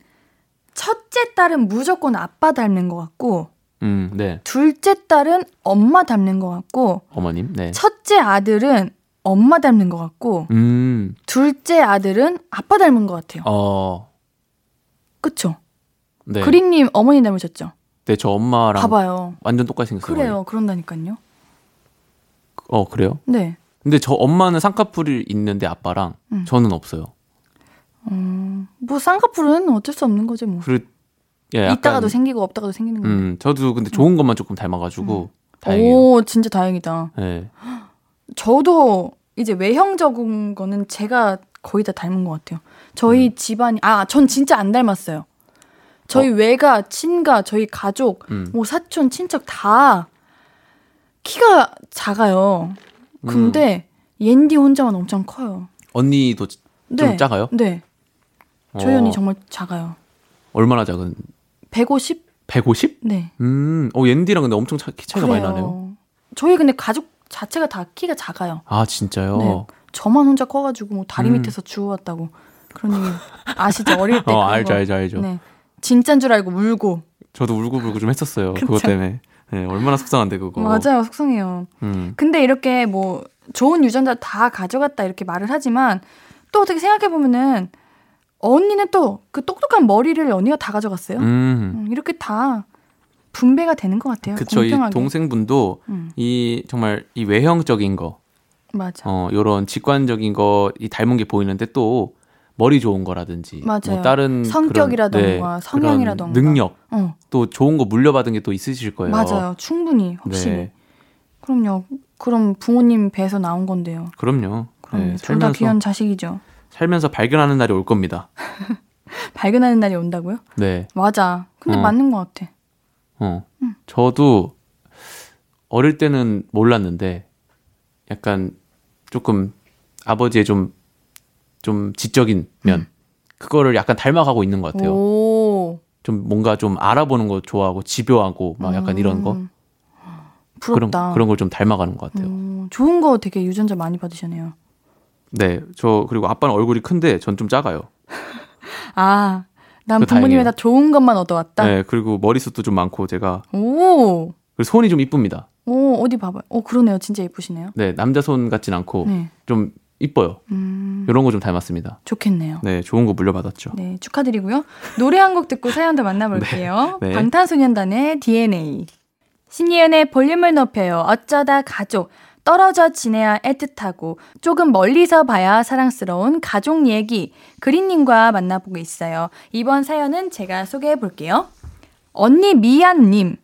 첫째 딸은 무조건 아빠 닮는 것 같고 음, 네. 둘째 딸은 엄마 닮는 것 같고 어머님, 네. 첫째 아들은 엄마 닮는 것 같고 음, 둘째 아들은 아빠 닮은 것 같아요. 어, 그쵸? 네. 그린님 어머니 닮으셨죠? 네, 저 엄마랑 봐봐요. 완전 똑같이 생겼어요. 그래요. 그런다니까요. 어, 그래요? 네. 근데 저 엄마는 쌍꺼풀이 있는데 아빠랑 음. 저는 없어요. 뭐 쌍꺼풀은 어쩔 수 없는 거지 뭐. 그리고 예, 약간, 있다가도 생기고 없다가도 생기는 거예요. 음, 저도 근데 좋은 것만 조금 닮아가지고 다행이에요. 오, 진짜 다행이다. 예. 저도 이제 외형적인 거는 제가 거의 다 닮은 것 같아요. 저희 음. 집안이 아, 전 진짜 안 닮았어요. 저희 외가, 친가, 저희 가족, 음. 뭐 사촌, 친척 다 키가 작아요. 근데 옌디 혼자만 엄청 커요. 언니도 좀 네. 작아요? 네. 저희 어, 언니 정말 작아요. 얼마나 작은? 150? 150? 네. 음, 어 옌디랑 근데 엄청 차, 키 차이가 많이 그래요. 나네요. 저희 근데 가족 자체가 다 키가 작아요. 아 진짜요? 네. 저만 혼자 커가지고 뭐 다리 음. 밑에서 주워왔다고 그런 얘기 [laughs] 아시죠? 어릴 때. 어 그런 알죠 거. 알죠 알죠. 네. 진짠 줄 알고 울고. 저도 울고불고 좀 했었어요. 그것. 때문에. 네, 얼마나 속상한데 그거. 맞아요, 속상해요. 음. 근데 이렇게 뭐 좋은 유전자 다 가져갔다 이렇게 말을 하지만 또 어떻게 생각해 보면은 언니는 또 그 똑똑한 머리를 언니가 다 가져갔어요. 음. 음, 이렇게 다 분배가 되는 것 같아요. 그쵸. 이. 동생분도 음, 이 정말 이 외형적인 거, 맞아. 어, 요런 직관적인 거, 이 닮은 게 보이는데 또 머리 좋은 거라든지. 맞아요. 뭐 다른 성격이라던가 그런, 네, 성향이라던가. 그런 능력. 어, 또 좋은 거 물려받은 게 또 있으실 거예요. 맞아요. 충분히 확실히. 네. 그럼요. 그럼 부모님 배에서 나온 건데요. 그럼요. 그럼 네, 둘다 살면서, 귀한 자식이죠. 살면서 발견하는 날이 올 겁니다. [laughs] 발견하는 날이 온다고요? 네. 맞아. 근데 어. 맞는 것 같아. 어. 저도 어릴 때는 몰랐는데 약간 조금 아버지의 좀, 좀 지적인 면. 그거를 약간 닮아가고 있는 것 같아요. 오. 좀 뭔가 좀 알아보는 거 좋아하고 집요하고 막 약간 이런 거. 음. 그런, 부럽다. 그런 걸 좀 닮아가는 것 같아요. 음, 좋은 거 되게 유전자 많이 받으셨네요. 네. 저, 그리고 아빠는 얼굴이 큰데 전 좀 작아요. [laughs] 아, 난 그거 부모님의 다행이에요. 다 좋은 것만 얻어왔다. 네. 그리고 머리숱도 좀 많고 제가. 오. 그리고 손이 좀 이쁩니다. 오, 어디 봐봐요. 오, 그러네요. 진짜 예쁘시네요. 네. 남자 손 같진 않고 네. 좀 이뻐요. 음, 이런 거 좀 닮았습니다. 좋겠네요. 네. 좋은 거 물려받았죠. 네, 축하드리고요. 노래 한 곡 듣고 사연 더 [laughs] 만나볼게요. 네, 네. 방탄소년단의 DNA. 신예은의 볼륨을 높여요. 어쩌다 가족. 떨어져 지내야 애틋하고 조금 멀리서 봐야 사랑스러운 가족 얘기 그린님과 만나보고 있어요. 이번 사연은 제가 소개해 볼게요. 언니 미안님.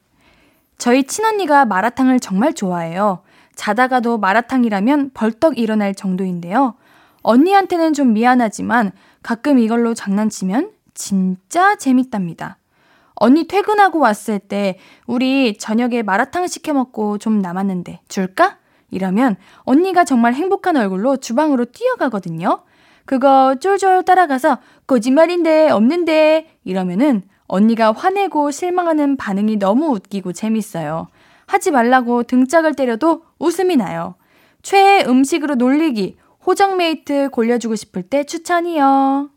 저희 친언니가 마라탕을 정말 좋아해요. 자다가도 마라탕이라면 벌떡 일어날 정도인데요. 언니한테는 좀 미안하지만 가끔 이걸로 장난치면 진짜 재밌답니다. 언니 퇴근하고 왔을 때 우리 저녁에 마라탕 시켜 먹고 좀 남았는데 줄까? 이러면 언니가 정말 행복한 얼굴로 주방으로 뛰어가거든요. 그거 쫄쫄 따라가서 거짓말인데 없는데 이러면은 언니가 화내고 실망하는 반응이 너무 웃기고 재밌어요. 하지 말라고 등짝을 때려도 웃음이 나요. 최애 음식으로 놀리기 호정메이트 골려주고 싶을 때 추천이요.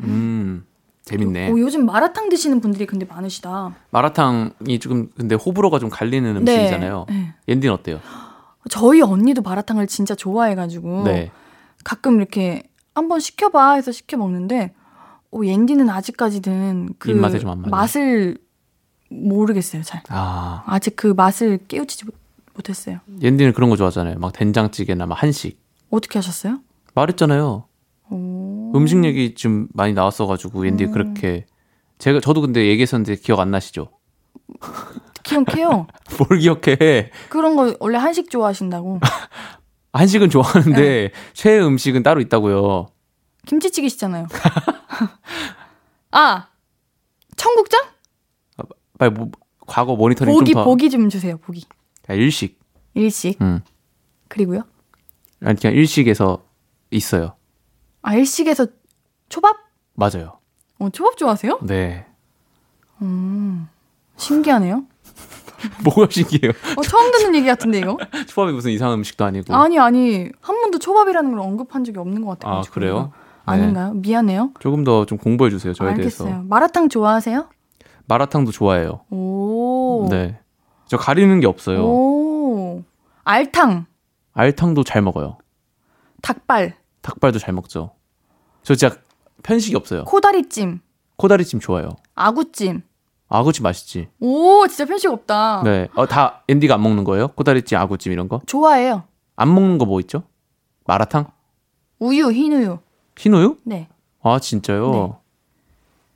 음. 재밌네. 오, 요즘 마라탕 드시는 분들이 근데 많으시다. 마라탕이 조금 근데 호불호가 좀 갈리는 음식이잖아요. 네. 옌디는 어때요? 저희 언니도 마라탕을 진짜 좋아해가지고 네. 가끔 이렇게 한번 시켜봐 해서 시켜 먹는데 오, 옌디는 아직까지는 그 입맛에 좀안 맞아요. 맛을 모르겠어요. 잘 아, 아직 그 맛을 깨우치지 못, 못했어요. 옌디는 그런 거 좋아하잖아요. 막 된장찌개나 막 한식. 어떻게 하셨어요? 말했잖아요. 오. 음식 얘기 좀 많이 나왔어가지고 옌디 음. 그렇게 제가 저도 근데 얘기했었는데 기억 안 나시죠? [laughs] 기억해요. [laughs] 뭘 기억해? 그런 거 원래 한식 좋아하신다고. [laughs] 한식은 네. 좋아하는데 최애 음식은 따로 있다고요. 김치찌개시잖아요. 아 청국장? 빨리 뭐, 과거 모니터링 보기 좀 더. 보기 좀 주세요. 보기. 야, 일식. 일식 음. 그리고요. 아니 그냥 일식에서 있어요. 아 일식에서 초밥? 맞아요. 어 초밥 좋아하세요? 네. 음 신기하네요. [laughs] 뭐가 신기해요? 어 처음 듣는 얘기 같은데 이거? [laughs] 초밥이 무슨 이상한 음식도 아니고. 아니 아니 한 번도 초밥이라는 걸 언급한 적이 없는 것 같아요. 아, 그래요? 네. 아닌가요? 미안해요. 조금 더 좀 공부해 주세요. 저에 알겠어요. 대해서. 마라탕 좋아하세요? 마라탕도 좋아해요. 오. 네. 저 가리는 게 없어요. 오. 알탕, 알탕도 잘 먹어요. 닭발, 닭발도 잘 먹죠. 저 진짜 편식이 없어요. 코다리찜, 코다리찜 좋아요. 아구찜. 아구찜 맛있지. 오, 진짜 편식 없다. 네. 어, 다 앤디가 안 먹는 거예요? 코다리찜, 아구찜 이런 거? 좋아해요. 안 먹는 거 뭐 있죠? 마라탕? 우유, 흰우유. 흰우유? 네. 아 진짜요? 네.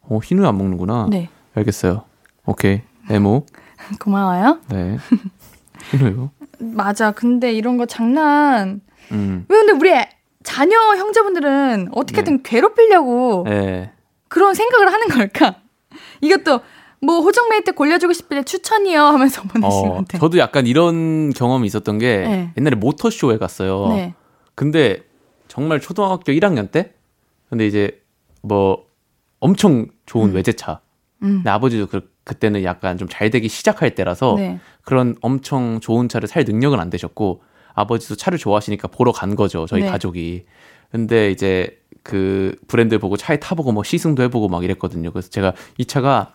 어 흰우유 안 먹는구나. 네. 알겠어요. 오케이. 에모. [laughs] 고마워요. 네. [laughs] 이래요. 맞아. 근데 이런 거 장난. 음. 왜 근데 우리 자녀 형제분들은 어떻게든 괴롭히려고 네. 그런 생각을 하는 걸까? [laughs] 이것도 뭐 호정메이 때 골려주고 싶을 때 추천이요 하면서 보내신 어, 건데. 저도 약간 이런 경험이 있었던 게 네. 옛날에 모터쇼에 갔어요. 네. 근데 정말 초등학교 1학년 때? 근데 이제 뭐 엄청 좋은 외제차. 음. 아버지도 그, 그때는 약간 좀 잘 되기 시작할 때라서 네. 그런 엄청 좋은 차를 살 능력은 안 되셨고 아버지도 차를 좋아하시니까 보러 간 거죠. 저희 네. 가족이. 근데 이제 그 브랜드 보고 차에 타보고 뭐 시승도 해보고 막 이랬거든요. 그래서 제가 이 차가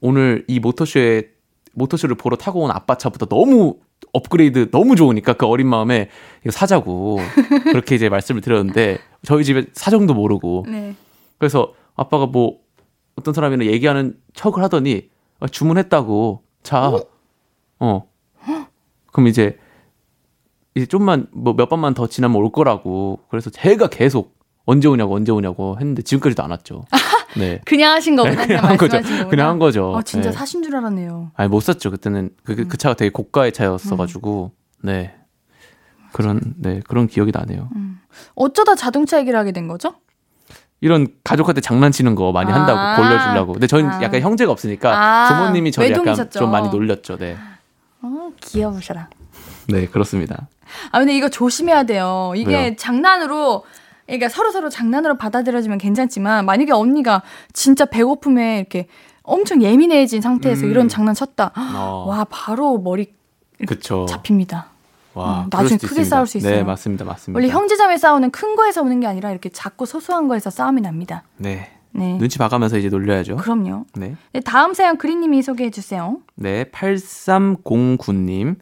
오늘 이 모터쇼에 모터쇼를 보러 타고 온 아빠 차보다 너무 업그레이드 너무 좋으니까 그 어린 마음에 이거 사자고 [laughs] 그렇게 이제 말씀을 드렸는데 저희 집에 사정도 모르고 네. 그래서 아빠가 뭐 어떤 사람이랑 얘기하는 척을 하더니 아, 주문했다고 자 어. 그럼 이제 이제 좀만 뭐 몇 번만 더 지나면 올 거라고 그래서 제가 계속 언제 오냐고 언제 오냐고 했는데 지금까지도 안 왔죠. [laughs] 네. 그냥 하신 거구나. 네, 그냥 한 거죠. 거구나. 그냥 한 거죠. 아, 진짜 네. 사신 줄 알았네요. 아니 못 샀죠 그때는 그, 그, 그 차가 되게 고가의 차였어가지고 네 그런 네 그런 기억이 나네요. 어쩌다 자동차 얘기를 하게 된 거죠? 이런 가족한테 장난치는 거 많이 한다고 아. 골려주려고. 근데 저는 아. 약간 형제가 없으니까 아. 부모님이 저를 약간 외동이셨죠. 좀 많이 놀렸죠. 네, 어, 귀여우셔라. 네 그렇습니다. 아 근데 이거 조심해야 돼요. 이게 왜요? 장난으로 그러니까 서로 서로 장난으로 받아들여지면 괜찮지만 만약에 언니가 진짜 배고픔에 이렇게 엄청 예민해진 상태에서 음. 이런 장난 쳤다. 어, 와 바로 머리 그쵸. 잡힙니다. 와, 음, 나중에 크게 있습니다. 싸울 수 있어요. 네 맞습니다, 맞습니다. 원래 형제자매 싸우는 큰 거에서 오는 게 아니라 이렇게 작고 소소한 거에서 싸움이 납니다. 네 네. 눈치 봐가면서 이제 놀려야죠. 그럼요. 네. 네, 다음 사연 그린님이 소개해 주세요. 네, 8309님.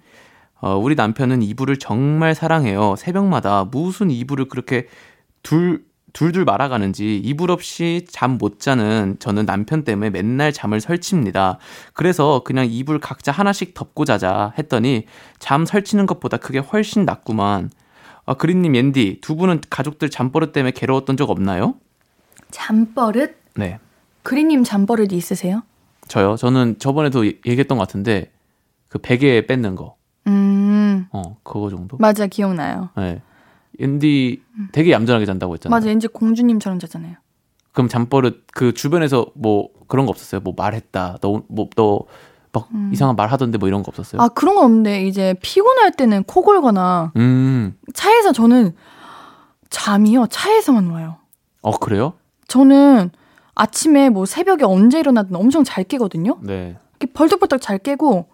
어, 우리 남편은 이불을 정말 사랑해요. 새벽마다 무슨 이불을 그렇게 둘, 둘둘 말아가는지 이불 없이 잠 못 자는 저는 남편 때문에 맨날 잠을 설칩니다. 그래서 그냥 이불 각자 하나씩 덮고 자자 했더니 잠 설치는 것보다 그게 훨씬 낫구만. 아, 그린님, 옌디, 두 분은 가족들 잠버릇 때문에 괴로웠던 적 없나요? 잠버릇? 네. 그린님 잠버릇이 있으세요? 저요? 저는 저번에도 얘- 얘기했던 것 같은데 그 베개 뺏는 거. 음, 어, 그거 정도? 맞아 기억나요. 네. 앤디 되게 얌전하게 잔다고 했잖아요. 맞아, 왠지 공주님처럼 자잖아요. 그럼 잠버릇 그 주변에서 뭐 그런 거 없었어요? 뭐 말했다. 너뭐너막 이상한 말 하던데 뭐 이런 거 없었어요? 음. 아 그런 건 없는데 이제 피곤할 때는 코 골거나 음. 차에서 저는 잠이요 차에서만 와요. 어, 그래요? 저는 아침에 뭐 새벽에 언제 일어나든 엄청 잘 깨거든요. 네. 이렇게 벌떡벌떡 잘 깨고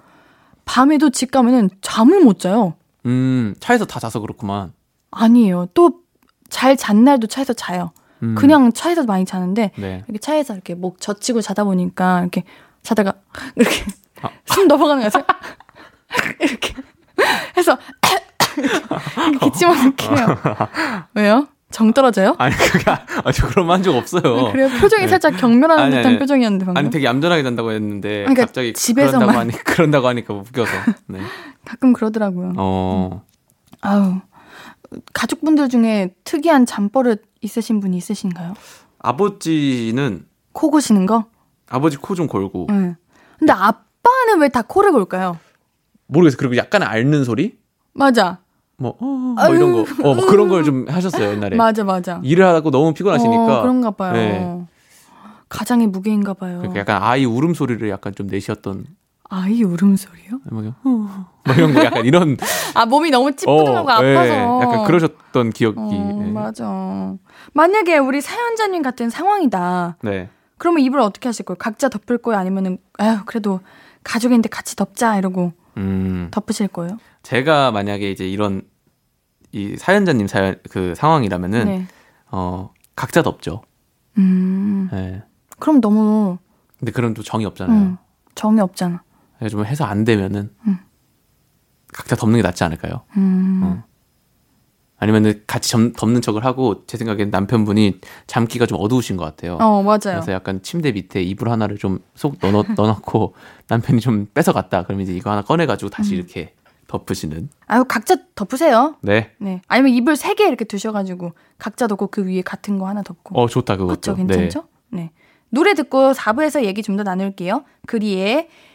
밤에도 집 가면은 잠을 못 자요. 음, 차에서 다 자서 그렇구만. 아니에요. 또 잘 잔 날도 차에서 자요. 음. 그냥 차에서 많이 자는데 네. 이렇게 차에서 이렇게 목 젖히고 자다 보니까 이렇게 자다가 [laughs] 이렇게 아. 숨 넘어가는 거죠. [laughs] 이렇게 해서 [laughs] 이렇게 해요. 왜요? 정 떨어져요? 아니 그게 아, 저 그런 만적 없어요. 그래요? 표정이 살짝 경멸하는 아니, 듯한 아니. 표정이었는데 방금. 아니 되게 얌전하게 잔다고 했는데 그러니까 갑자기 집에서만. 그런다고 하니 그런다고 하니까 웃겨서. 네. 가끔 그러더라고요. 어. 아우 가족분들 중에 특이한 잠버릇 있으신 분이 있으신가요? 아버지는 코 고시는 거? 아버지 코좀 골고 응. 근데 아빠는 왜 다 코를 골까요? 모르겠어요. 그리고 약간 앓는 소리? 맞아. 뭐, 어, 뭐 이런 거. 어, 뭐 그런 걸 좀 하셨어요, 옛날에. 맞아, 맞아. 일을 하고 너무 피곤하시니까. 어, 그런가 봐요. 네. 가장의 무게인가 봐요. 그러니까 약간 아이 울음소리를 약간 좀 내셨던, 아이 울음소리요? 막, 이런, 어, 막 이런 거 약간 이런. [laughs] 아, 몸이 너무 찌뿌둥하고 어, 예, 아파서. 약간 그러셨던 기억이. 어, 예. 맞아. 만약에 우리 사연자님 같은 상황이다. 네. 그러면 이불 어떻게 하실 거예요? 각자 덮을 거예요? 아니면은, 아유, 그래도 가족인데 같이 덮자. 이러고 음. 덮으실 거예요? 제가 만약에 이제 이런, 이 사연자님 사연, 그 상황이라면은, 네. 어, 각자 덮죠. 음. 예. 그럼 너무, 근데 그런 또 정이 없잖아요. 음, 정이 없잖아. 좀 해서 안 되면은, 음. 각자 덮는 게 낫지 않을까요? 음. 어. 아니면은 같이 점- 덮는 척을 하고 제 생각엔 남편분이 잠기가 좀 어두우신 것 같아요. 어, 맞아요. 그래서 약간 침대 밑에 이불 하나를 좀 쏙 넣어 [laughs] 넣어놓고 남편이 좀 뺏어갔다. 그러면 이제 이거 하나 꺼내가지고 다시 음. 이렇게 덮으시는. 아유, 각자 덮으세요. 네. 네. 아니면 이불 세 개 이렇게 두셔가지고 각자 덮고 그 위에 같은 거 하나 덮고. 어 좋다 그것도. 그렇죠, 괜찮죠? 네. 노래 듣고 4부에서 얘기 좀 더 나눌게요. 그리에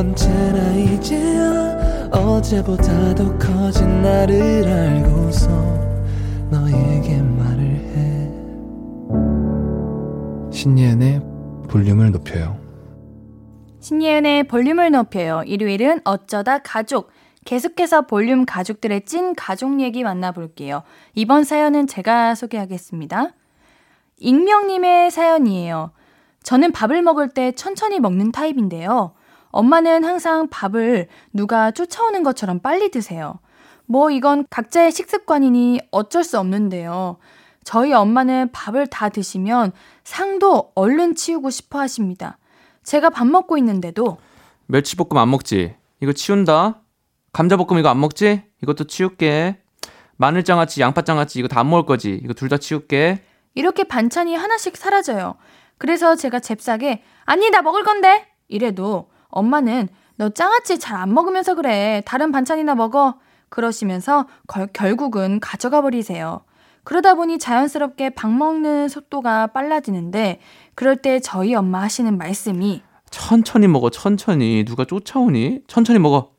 언제나 이제야 어제보다 더 커진 나를 알고서 너에게 말을 해 신예은의 볼륨을 높여요. 신예은의 볼륨을 높여요. 일요일은 어쩌다 가족. 계속해서 볼륨 가족들의 찐 가족 얘기 만나볼게요. 이번 사연은 제가 소개하겠습니다. 익명님의 사연이에요. 저는 밥을 먹을 때 천천히 먹는 타입인데요. 엄마는 항상 밥을 누가 쫓아오는 것처럼 빨리 드세요. 뭐 이건 각자의 식습관이니 어쩔 수 없는데요. 저희 엄마는 밥을 다 드시면 상도 얼른 치우고 싶어 하십니다. 제가 밥 먹고 있는데도 멸치볶음 안 먹지? 이거 치운다. 감자볶음 이거 안 먹지? 이것도 치울게. 마늘장아찌, 양파장아찌 이거 다 안 먹을 거지? 이거 둘 다 치울게. 이렇게 반찬이 하나씩 사라져요. 그래서 제가 잽싸게 아니 나 먹을 건데 이래도 엄마는 너 장아찌 잘 안 먹으면서 그래. 다른 반찬이나 먹어. 그러시면서 걸, 결국은 가져가 버리세요. 그러다 보니 자연스럽게 밥 먹는 속도가 빨라지는데 그럴 때 저희 엄마 하시는 말씀이 천천히 먹어, 천천히. 누가 쫓아오니? 천천히 먹어.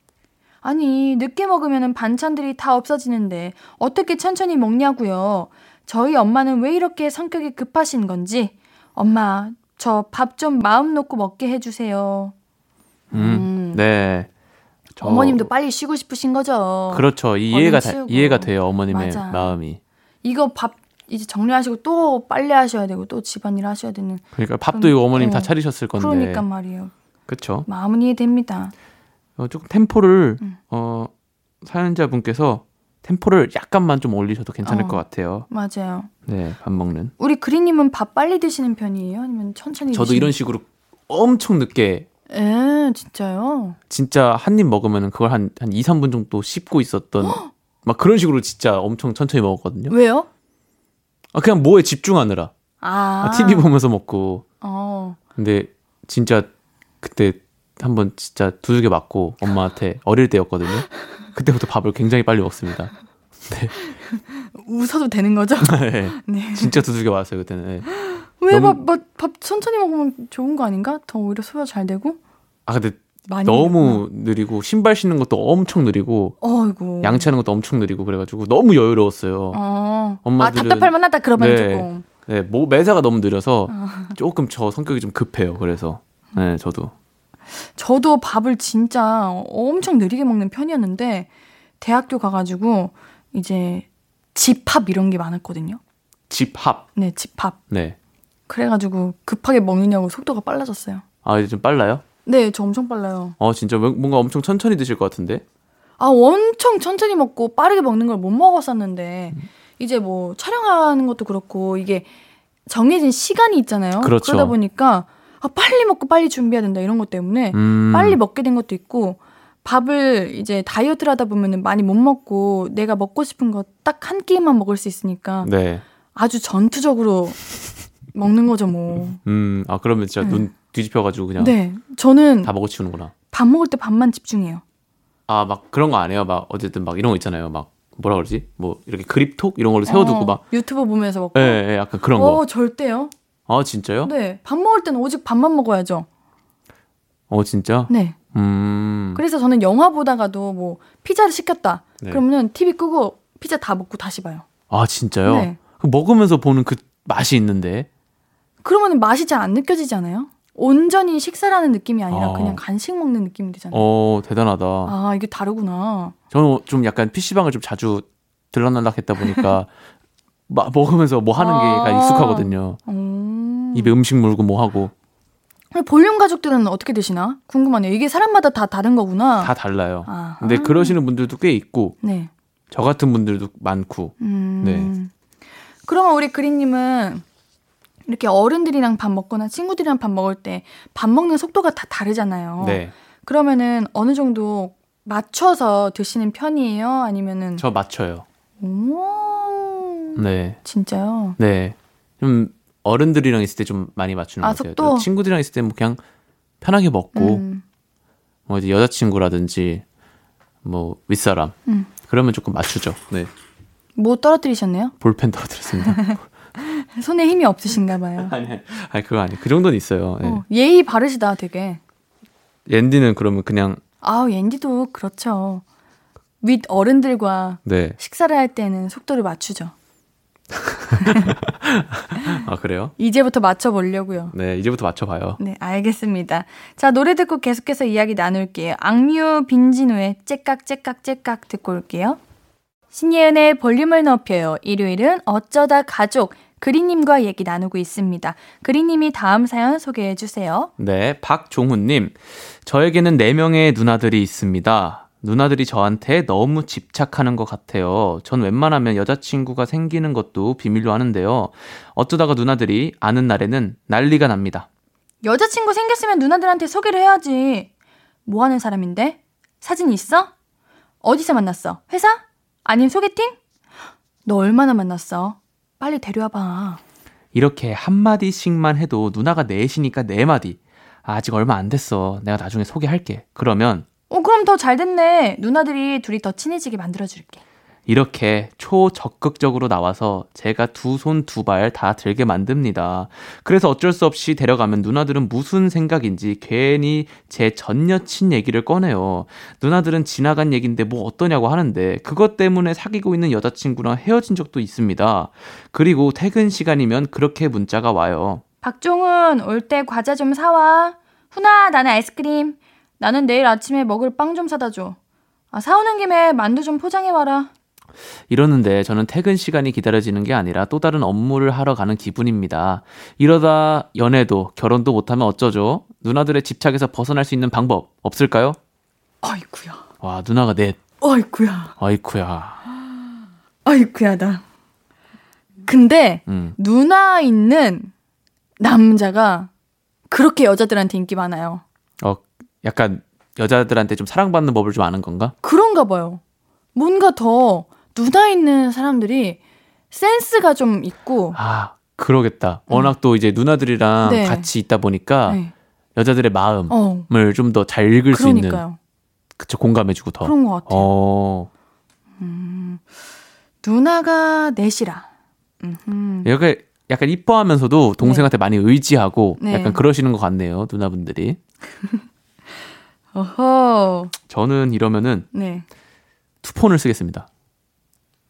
아니 늦게 먹으면 반찬들이 다 없어지는데 어떻게 천천히 먹냐고요. 저희 엄마는 왜 이렇게 성격이 급하신 건지 엄마 저 밥 좀 마음 놓고 먹게 해주세요. 음, 음. 네. 저- 어머님도 빨리 쉬고 싶으신 거죠. 그렇죠. 이해가 다-. 이해가 돼요. 어머님의 맞아. 마음이. 이거 밥 이제 정리하시고 또 빨래 하셔야 되고 또 집안일 하셔야 되는 그러니까 밥도 이거 어머님 다 어. 차리셨을 건데. 그러니까 말이에요. 그렇죠. 마음은 이해됩니다. 어, 조금 템포를 음. 어 사연자분께서 템포를 약간만 좀 올리셔도 괜찮을 어. 것 같아요. 맞아요. 네, 밥 먹는. 우리 그리님은 밥 빨리 드시는 편이에요? 아니면 천천히 저도 드시는 이런 식으로 엄청 늦게 에 진짜요? 진짜 한 입 먹으면 그걸 한, 한 2, 3분 정도 씹고 있었던 막 그런 식으로 진짜 엄청 천천히 먹었거든요. 왜요? 아, 그냥 뭐에 집중하느라. 아, 아, TV 보면서 먹고. 어. 근데 진짜 그때 한번 진짜 두들겨 맞고 엄마한테 어릴 때였거든요. 그때부터 밥을 굉장히 빨리 먹습니다. [laughs] 웃어도 되는 거죠? [laughs] 네. 네. 진짜 두들겨 맞았어요, 그때는. 네. 왜 너무- 밥, 밥, 밥 천천히 먹으면 좋은 거 아닌가? 더 오히려 소화 잘 되고? 아, 근데 너무 느리고 신발 신는 것도 엄청 느리고 어이구. 양치하는 것도 엄청 느리고 그래가지고 너무 여유로웠어요. 어. 아, 엄마들은- 답답할 만하다 그러면 네. 조금. 네, 뭐 매사가 너무 느려서 어. 조금 저 성격이 좀 급해요. 그래서 네, 저도 저도 밥을 진짜 엄청 느리게 먹는 편이었는데 대학교 가가지고 이제 집합 이런 게 많았거든요. 집합. 네, 집합. 네. 그래가지고 급하게 먹느냐고 속도가 빨라졌어요. 아 이제 좀 빨라요? 네, 저 엄청 빨라요. 어 진짜 뭔- 뭔가 엄청 천천히 드실 것 같은데. 아, 엄청 천천히 먹고 빠르게 먹는 걸 못 먹었었는데 이제 뭐 촬영하는 것도 그렇고 이게 정해진 시간이 있잖아요. 그렇죠. 러다 보니까 아, 빨리 먹고 빨리 준비해야 된다 이런 것 때문에 음. 빨리 먹게 된 것도 있고 밥을 이제 다이어트를 하다 보면은 많이 못 먹고 내가 먹고 싶은 거 딱 한 끼만 먹을 수 있으니까 네. 아주 전투적으로 먹는 거죠 뭐. 음. 아 그러면 진짜 네. 눈 뒤집혀가지고 그냥 네, 저는 다 먹어치우는구나. 밥 먹을 때 밥만 집중해요. 아 막 그런 거 안 해요. 막 어쨌든 막 이런 거 있잖아요. 막 뭐라 그러지? 뭐 이렇게 그립톡 이런 걸로 세워두고 어, 막. 유튜브 보면서 먹고. 예, 예, 약간 그런 어, 거. 절대요. 아 진짜요? 네, 밥 먹을 때는 오직 밥만 먹어야죠. 어 진짜? 네. 음. 그래서 저는 영화 보다가도 뭐 피자를 시켰다. 네. 그러면은 TV 끄고 피자 다 먹고 다시 봐요. 아 진짜요? 네. 그 먹으면서 보는 그 맛이 있는데. 그러면은 맛이 잘 안 느껴지지 않아요? 온전히 식사라는 느낌이 아니라 어. 그냥 간식 먹는 느낌이 되잖아요. 어 대단하다. 아, 이게 다르구나. 저는 좀 약간 PC방을 좀 자주 들락날락 했다 보니까 [laughs] 마- 먹으면서 뭐 하는 아. 게가 익숙하거든요. 음. 입에 음식 물고 뭐 하고 볼륨 가족들은 어떻게 드시나? 궁금하네요. 이게 사람마다 다 다른 거구나. 다 달라요. 아. 근데 그러시는 분들도 꽤 있고 네. 저 같은 분들도 많고 음. 네. 그러면 우리 그린님은 이렇게 어른들이랑 밥 먹거나 친구들이랑 밥 먹을 때 밥 먹는 속도가 다 다르잖아요. 네. 그러면은 어느 정도 맞춰서 드시는 편이에요? 아니면은 저 맞춰요. 오 네. 진짜요? 네. 좀 어른들이랑 있을 때 좀 많이 맞추는 아, 것 같아요. 속도? 또 친구들이랑 있을 때뭐 그냥 편하게 먹고 음, 뭐 이제 여자친구라든지 뭐 윗사람 음. 그러면 조금 맞추죠. 네. 뭐 떨어뜨리셨네요? 볼펜 떨어뜨렸습니다. [laughs] 손에 힘이 없으신가 봐요. [laughs] 아니, 아니 그거 아니. 그 정도는 있어요. 네. 어, 예의 바르시다 되게. 앤디는 그러면 그냥 아우 옌디도 그렇죠. 윗 어른들과 네. 식사를 할 때는 속도를 맞추죠. [laughs] 아 그래요? 이제부터 맞춰보려고요. 네. 이제부터 맞춰봐요. 네, 알겠습니다. 자, 노래 듣고 계속해서 이야기 나눌게요. 악뮤 빈진우의 째깍 째깍 째깍 듣고 올게요. 신예은의 볼륨을 높여요. 일요일은 어쩌다 가족 그리님과 얘기 나누고 있습니다. 그리님이 다음 사연 소개해 주세요. 네, 박종훈님. 저에게는 4명의 누나들이 있습니다. 누나들이 저한테 너무 집착하는 것 같아요. 전 웬만하면 여자친구가 생기는 것도 비밀로 하는데요. 어쩌다가 누나들이 아는 날에는 난리가 납니다. 여자친구 생겼으면 누나들한테 소개를 해야지. 뭐 하는 사람인데? 사진 있어? 어디서 만났어? 회사? 아님 소개팅? 너 얼마나 만났어? 빨리 데려와봐. 이렇게 한마디씩만 해도 누나가 넷이니까 네마디 아직 얼마 안 됐어. 내가 나중에 소개할게. 그러면 어, 그럼 더 잘 됐네. 누나들이 둘이 더 친해지게 만들어줄게. 이렇게 초적극적으로 나와서 제가 두 손 두 발 다 들게 만듭니다. 그래서 어쩔 수 없이 데려가면 누나들은 무슨 생각인지 괜히 제 전 여친 얘기를 꺼내요. 누나들은 지나간 얘긴데 뭐 어떠냐고 하는데 그것 때문에 사귀고 있는 여자친구랑 헤어진 적도 있습니다. 그리고 퇴근 시간이면 그렇게 문자가 와요. 박종훈, 올 때 과자 좀 사와. 훈아, 나는 아이스크림. 나는 내일 아침에 먹을 빵 좀 사다 줘. 아, 사오는 김에 만두 좀 포장해와라. 이러는데 저는 퇴근 시간이 기다려지는 게 아니라 또 다른 업무를 하러 가는 기분입니다. 이러다 연애도 결혼도 못하면 어쩌죠? 누나들의 집착에서 벗어날 수 있는 방법 없을까요? 아이쿠야. 와 누나가 넷 아이쿠야. 아이쿠야 아이쿠야다. 근데 음. 누나 있는 남자가 그렇게 여자들한테 인기 많아요. 어 약간 여자들한테 좀 사랑받는 법을 좀 아는 건가? 그런가 봐요. 뭔가 더 누나 있는 사람들이 센스가 좀 있고 아 그러겠다. 워낙 또 이제 누나들이랑 네. 같이 있다 보니까 네. 여자들의 마음을 어, 좀더 잘 읽을 수 있는 그러니까요. 그쵸 공감해주고 더. 그런 것 같아요. 어 누나가 넷이라. 음흠. 약간 약간 이뻐하면서도 동생한테 많이 의지하고 네. 약간 그러시는 것 같네요 누나분들이. [laughs] 어허. 저는 이러면은 네. two phone을 쓰겠습니다.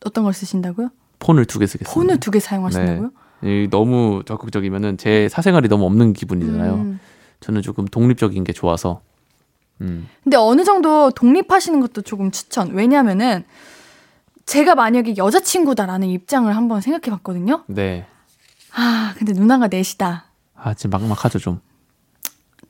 어떤 걸 쓰신다고요? 폰을 두 개 쓰겠습니다. 폰을 두 개 사용하신다고요? 이 너무 적극적이면은 제 사생활이 너무 없는 기분이잖아요. 음. 저는 조금 독립적인 게 좋아서. 음. 근데 어느 정도 독립하시는 것도 조금 추천. 왜냐면은 제가 만약에 여자친구다라는 입장을 한번 생각해 봤거든요. 네. 아, 근데 누나가 넷이다. 아, 지금 막막하죠 좀.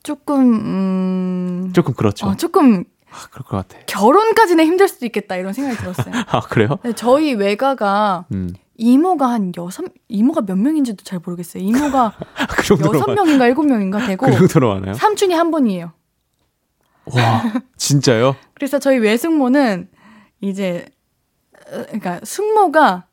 조금 음 조금 그렇죠. 어, 조금 아, 그럴 것 같아. 결혼까지는 힘들 수도 있겠다 이런 생각이 들었어요. [laughs] 아 그래요? 근데 저희 외가가 음. 이모가 한 여섯 이모가 몇 명인지도 잘 모르겠어요. 이모가 [laughs] 그 정도로 여섯 많- 명인가 일곱 명인가 되고 그 정도로 많아요? 삼촌이 한 분이에요. 와, 진짜요? [laughs] 그래서 저희 외숙모는 이제 어, 그러니까 숙모가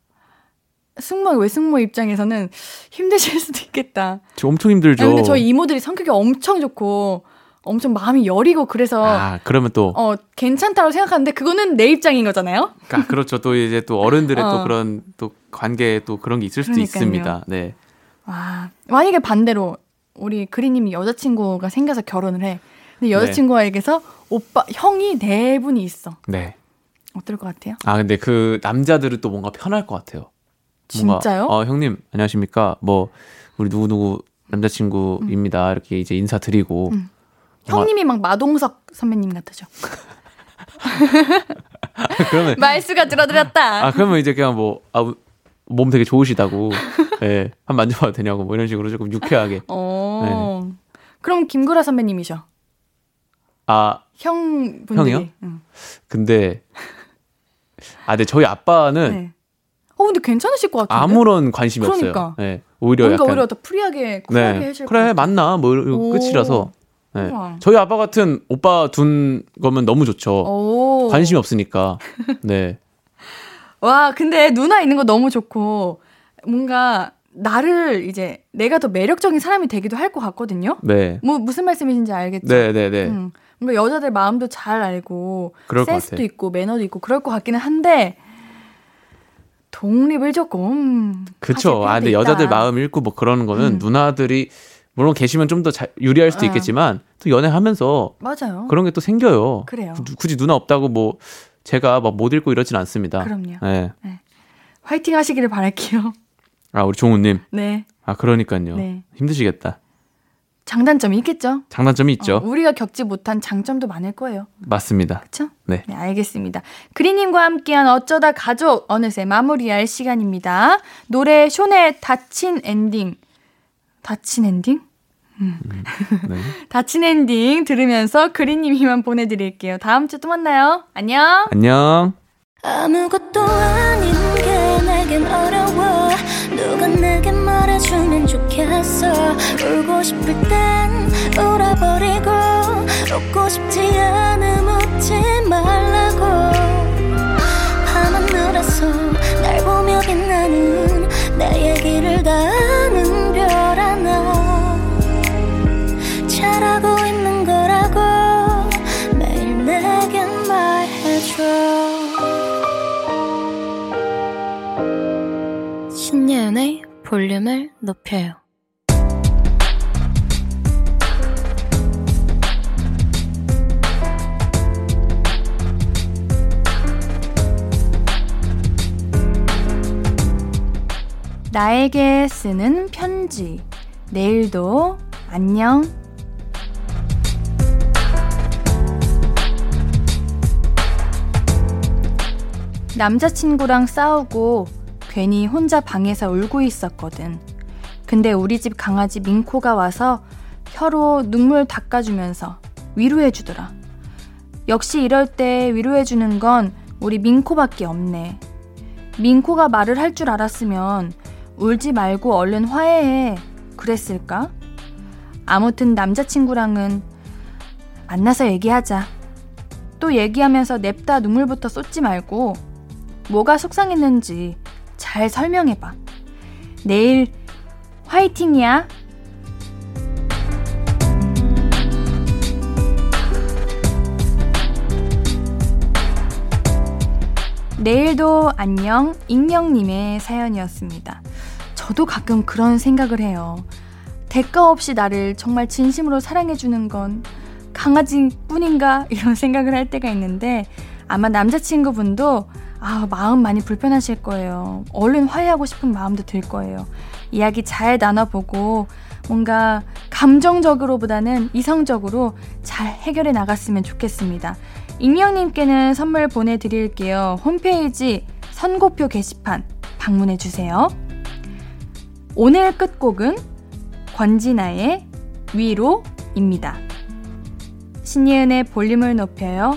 숙모 외숙모 입장에서는 힘드실 [laughs] 수도 있겠다. 저 엄청 힘들죠. 아니, 근데 저희 이모들이 성격이 엄청 좋고 엄청 마음이 여리고 그래서 아, 그러면 또 어 괜찮다고 생각하는데 그거는 내 입장인 거잖아요. 아, 그렇죠. 또 이제 또 어른들의 또 어. 그런 또 관계에 또 그런 게 있을 수도 그러니까요. 있습니다. 네. 와 만약에 반대로 우리 그리님이 여자친구가 생겨서 결혼을 해. 근데 여자친구에게서 오빠 형이 네 분이 있어. 네. 어떨 것 같아요? 아, 근데 그 남자들은 또 뭔가 편할 것 같아요. 진짜요? 어, 형님, 안녕하십니까? 뭐, 우리 누구 누구 남자친구입니다. 이렇게 이제 인사드리고. 음. 형님이 막 마동석 선배님 같으죠. [laughs] 그러면, 말수가 줄어들었다. 아, 그러면 이제 그냥 뭐, 아, 몸 되게 좋으시다고. [laughs] 예, 한 만져봐도 되냐고. 뭐 이런 식으로 조금 유쾌하게. 어. 네. 그럼 김구라 선배님이죠. 아, 형분들이. 형이요? 응. 근데, 아, 근데 저희 아빠는 네. 어, 근데 괜찮으실 것 같은데? 아무런 관심이 그러니까. 없어요. 네. 오히려 뭔가 약간 오히려 더 프리하게, 쿨하게 네. 해줄 것 그래. 맞나 뭐 오. 끝이라서 네. 저희 아빠 같은 오빠 둔 거면 너무 좋죠. 오. 관심이 없으니까. 네. [laughs] 와, 근데 누나 있는 거 너무 좋고, 뭔가, 나를 이제, 내가 더 매력적인 사람이 되기도 할 것 같거든요? 네. 뭐, 무슨 말씀이신지 알겠죠? 네, 네, 네. 음, 뭔가 여자들 마음도 잘 알고, 센스도. 있고, 매너도 있고, 그럴 것 같기는 한데, 독립을 조금. 그쵸. 아, 근데 여자들. 마음 읽고 뭐 그러는 거는 음. 누나들이 물론 계시면 좀 더 유리할 수도 어. 있겠지만 또 연애하면서 맞아요. 그런 게 또 생겨요. 그래요. 구- 굳이 누나 없다고 뭐 제가 막 못 읽고 이러진 않습니다. 그럼요. 네. 화이팅 하시기를 바랄게요. 아, 우리 종우님. 네. 아, 그러니까요. 네. 힘드시겠다. 장단점이 있겠죠? 장단점이 있죠. 어, 우리가 겪지 못한 장점도 많을 거예요. 맞습니다. 그쵸? 네. 네, 알겠습니다. 그리님과 함께한 어쩌다 가족 어느새 마무리할 시간입니다. 노래 숀의 닫힌 엔딩. 닫힌 엔딩? 네. [laughs] 닫힌 엔딩 들으면서 그리님 이만 보내드릴게요. 다음 주 또 만나요. 안녕. 안녕. 아무것도 아닌 게 내겐 어려워 누가 내게 말해주면 좋겠어. 울고 싶을 땐 울어버리고 웃고 싶지 않음 웃지 말라고. 밤하늘에서 날 보며 빛나는 내 얘기를 다 아는 신예은의 볼륨을 높여요 나에게 쓰는 편지. 내일도 안녕. 남자친구랑 싸우고 괜히 혼자 방에서 울고 있었거든. 근데 우리 집 강아지 민코가 와서 혀로 눈물 닦아주면서 위로해주더라. 역시 이럴 때 위로해주는 건 우리 민코밖에 없네. 민코가 말을 할 줄 알았으면 울지 말고 얼른 화해해. 그랬을까? 아무튼 남자친구랑은 만나서 얘기하자. 또 얘기하면서 냅다 눈물부터 쏟지 말고 뭐가 속상했는지 잘 설명해봐. 내일 화이팅이야. 내일도 안녕 익명님의 사연이었습니다. 저도 가끔 그런 생각을 해요. 대가 없이 나를 정말 진심으로 사랑해주는 건 강아지 뿐인가 이런 생각을 할 때가 있는데 아마 남자친구분도 아 마음 많이 불편하실 거예요. 얼른 화해하고 싶은 마음도 들 거예요. 이야기 잘 나눠보고 뭔가 감정적으로보다는 이성적으로 잘 해결해 나갔으면 좋겠습니다. 익명님께는 선물 보내드릴게요. 홈페이지 선고표 게시판 방문해주세요. 오늘 끝곡은 권진아의 위로입니다. 신예은의 볼륨을 높여요.